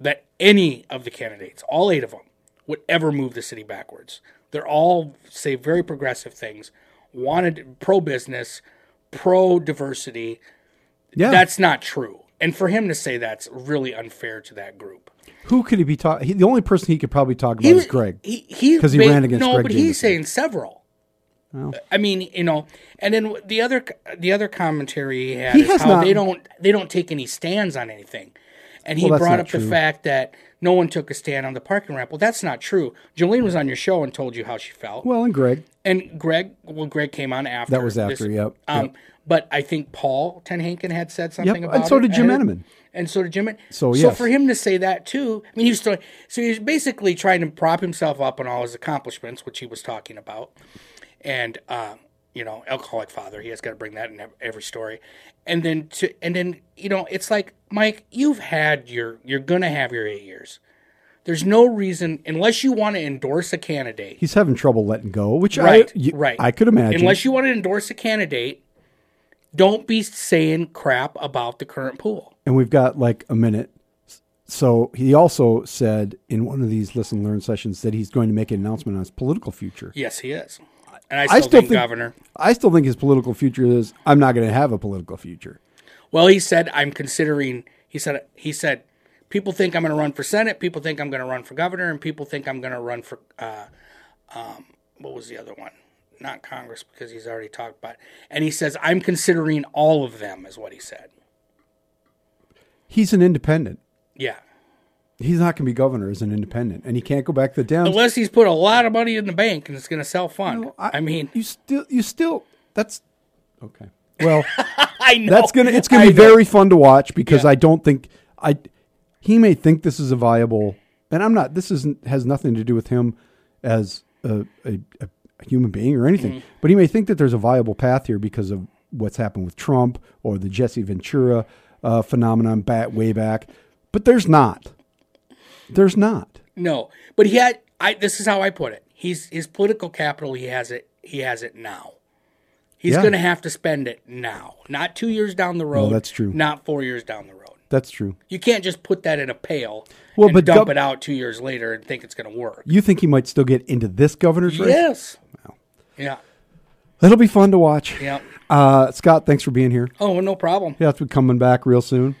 [SPEAKER 5] that any of the candidates, all eight of them, would ever move the city backwards. They're all say very progressive things, wanted pro business, pro diversity.
[SPEAKER 1] Yeah.
[SPEAKER 5] That's not true. And for him to say that's really unfair to that group.
[SPEAKER 1] Who could he be talking? The only person he could probably talk about
[SPEAKER 5] He
[SPEAKER 1] is Greg.
[SPEAKER 5] He, he
[SPEAKER 1] 'Cause he
[SPEAKER 5] ba-
[SPEAKER 1] ran against
[SPEAKER 5] no,
[SPEAKER 1] Greg
[SPEAKER 5] but he's saying several. I mean, you know, and then the other the other commentary he had
[SPEAKER 1] He
[SPEAKER 5] is
[SPEAKER 1] has
[SPEAKER 5] how
[SPEAKER 1] not-
[SPEAKER 5] they don't they don't take any stands on anything, and he
[SPEAKER 1] Well,
[SPEAKER 5] brought up the fact that no one took a stand on the parking ramp. Well, that's not true. Jolene was on your show and told you how she felt,
[SPEAKER 1] Well, and Greg.
[SPEAKER 5] and Greg well Greg came on after
[SPEAKER 1] That was after, yep,
[SPEAKER 5] Um,
[SPEAKER 1] yep.
[SPEAKER 5] But I think Paul Ten Tenhaken had said something
[SPEAKER 1] Yep,
[SPEAKER 5] about
[SPEAKER 1] and so
[SPEAKER 5] it
[SPEAKER 1] did Jim Entenman.
[SPEAKER 5] and so did Jim. En-
[SPEAKER 1] So,
[SPEAKER 5] so for him to say that too, I mean, he was still, so he was basically trying to prop himself up on all his accomplishments, which he was talking about, and uh, you know, alcoholic father. He has got to bring that in every story, and then to and then you know, it's like Mike, you've had your, you're gonna have your eight years. There's no reason unless you want to endorse a candidate.
[SPEAKER 1] He's having trouble letting go, which
[SPEAKER 5] Right,
[SPEAKER 1] I you-
[SPEAKER 5] right.
[SPEAKER 1] I could imagine.
[SPEAKER 5] Unless you want to endorse a candidate, don't be saying crap about the current pool.
[SPEAKER 1] and we've got like a minute. So he also said in one of these listen learn sessions that he's going to make an announcement on his political future.
[SPEAKER 5] Yes, he is. And I
[SPEAKER 1] I
[SPEAKER 5] still,
[SPEAKER 1] still
[SPEAKER 5] think,
[SPEAKER 1] think
[SPEAKER 5] governor.
[SPEAKER 1] I still think his political future is I'm not going to have a political future.
[SPEAKER 5] Well, he said I'm considering. He said he said people think I'm going to run for senate. People think I'm going to run for governor, and people think I'm going to run for uh, um, what was the other one? Not Congress because he's already talked about. It. And he says I'm considering all of them, is what he said.
[SPEAKER 1] He's an independent.
[SPEAKER 5] Yeah,
[SPEAKER 1] He's not going to be governor as an independent, and he can't go back to the Dems.
[SPEAKER 5] unless he's put a lot of money in the bank and it's going to self fund. I, mean,
[SPEAKER 1] you still, you still. That's okay. Well,
[SPEAKER 5] I know
[SPEAKER 1] that's gonna. It's gonna
[SPEAKER 5] I
[SPEAKER 1] be
[SPEAKER 5] know.
[SPEAKER 1] very fun to watch because
[SPEAKER 5] Yeah.
[SPEAKER 1] I don't think I. He may think this is a viable, and I'm not. This isn't has nothing to do with him as a, a, a human being or anything.
[SPEAKER 5] Mm-hmm.
[SPEAKER 1] But he may think that there's a viable path here because of what's happened with Trump or the Jesse Ventura uh, phenomenon back way back. But there's not. There's not.
[SPEAKER 5] No, but he had. I. This is how I put it. He's his political capital. He has it. He has it now. He's
[SPEAKER 1] Yeah.
[SPEAKER 5] going to have to spend it now, not two years down the road.
[SPEAKER 1] that's true.
[SPEAKER 5] Not four years down the road.
[SPEAKER 1] That's true.
[SPEAKER 5] You can't just put that in a pail
[SPEAKER 1] Well, but
[SPEAKER 5] dump
[SPEAKER 1] gov-
[SPEAKER 5] it out two years later and think it's going to work.
[SPEAKER 1] You think he might still get into this governor's race?
[SPEAKER 5] Yes. Yeah.
[SPEAKER 1] That'll be fun to watch.
[SPEAKER 5] Yeah.
[SPEAKER 1] Uh, Scott, thanks for being here.
[SPEAKER 5] Oh, no problem.
[SPEAKER 1] Has to be coming back real soon.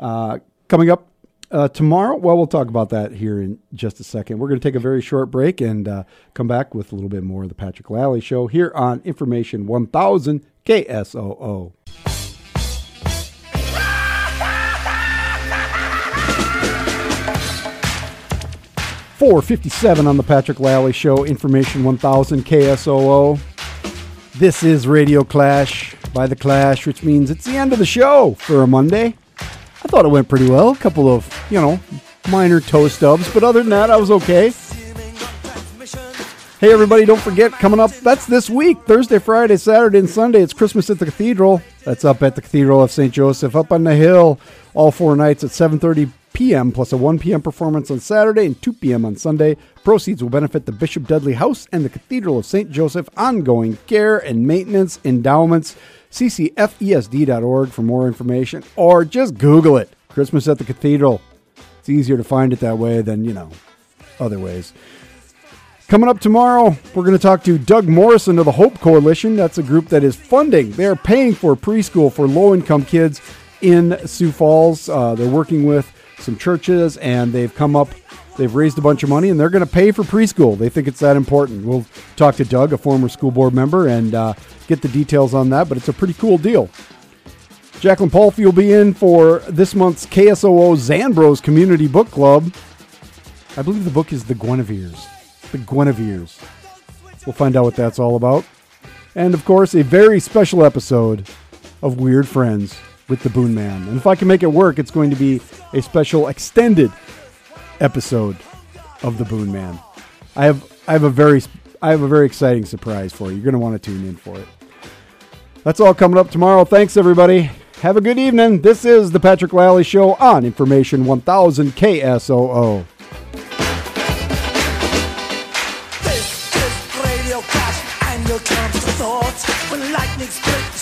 [SPEAKER 1] Uh, coming up uh, tomorrow, well, we'll talk about that here in just a second. We're going to take a very short break and uh, come back with a little bit more of the Patrick Lally Show here on Information 1000 KSOO. Four fifty-seven on the Patrick Lally Show. Information one thousand KSOO. This is Radio Clash by The Clash, which means it's the end of the show for a Monday. I thought it went pretty well. A couple of, you know, minor toe stubs, but other than that, I was okay. Hey, everybody, don't forget, coming up, that's this week Thursday, Friday, Saturday, and Sunday. It's Christmas at the Cathedral. That's up at the Cathedral of St. Joseph, up on the hill, all four nights at 7.30 p.m., plus a 1 p.m. performance on Saturday and 2 p.m. on Sunday. Proceeds will benefit the Bishop Dudley House and the Cathedral of St. Joseph ongoing care and maintenance endowments. ccfesd.org for more information, or just Google it. Christmas at the Cathedral. It's easier to find it that way than, you know, other ways. Coming up tomorrow, we're going to talk to Doug Morrison of the Hope Coalition. That's a group that is funding, they're paying for preschool for low income kids in Sioux Falls. Uh, they're working with some churches and they've come up, they've raised a bunch of money and they're going to pay for preschool. They think it's that important. We'll talk to Doug, a former school board member, and uh, get the details on that, but it's a pretty cool deal. Jacqueline Palfy will be in for this month's KSOO Zandbroz Community Book Club. I believe the book is The Guinevere's. The Guinevere's. We'll find out what that's all about. And of course, a very special episode of Weird Friends with the Boon Man. And if I can make it work, it's going to be a special extended episode of the Boon Man. I have I have a very I have a very exciting surprise for you. You're going to want to tune in for it. That's all coming up tomorrow. Thanks everybody. Have a good evening. This is the Patrick Lally Show on Information 1000 KSOO.
[SPEAKER 6] This is Radio and your thoughts when lightning split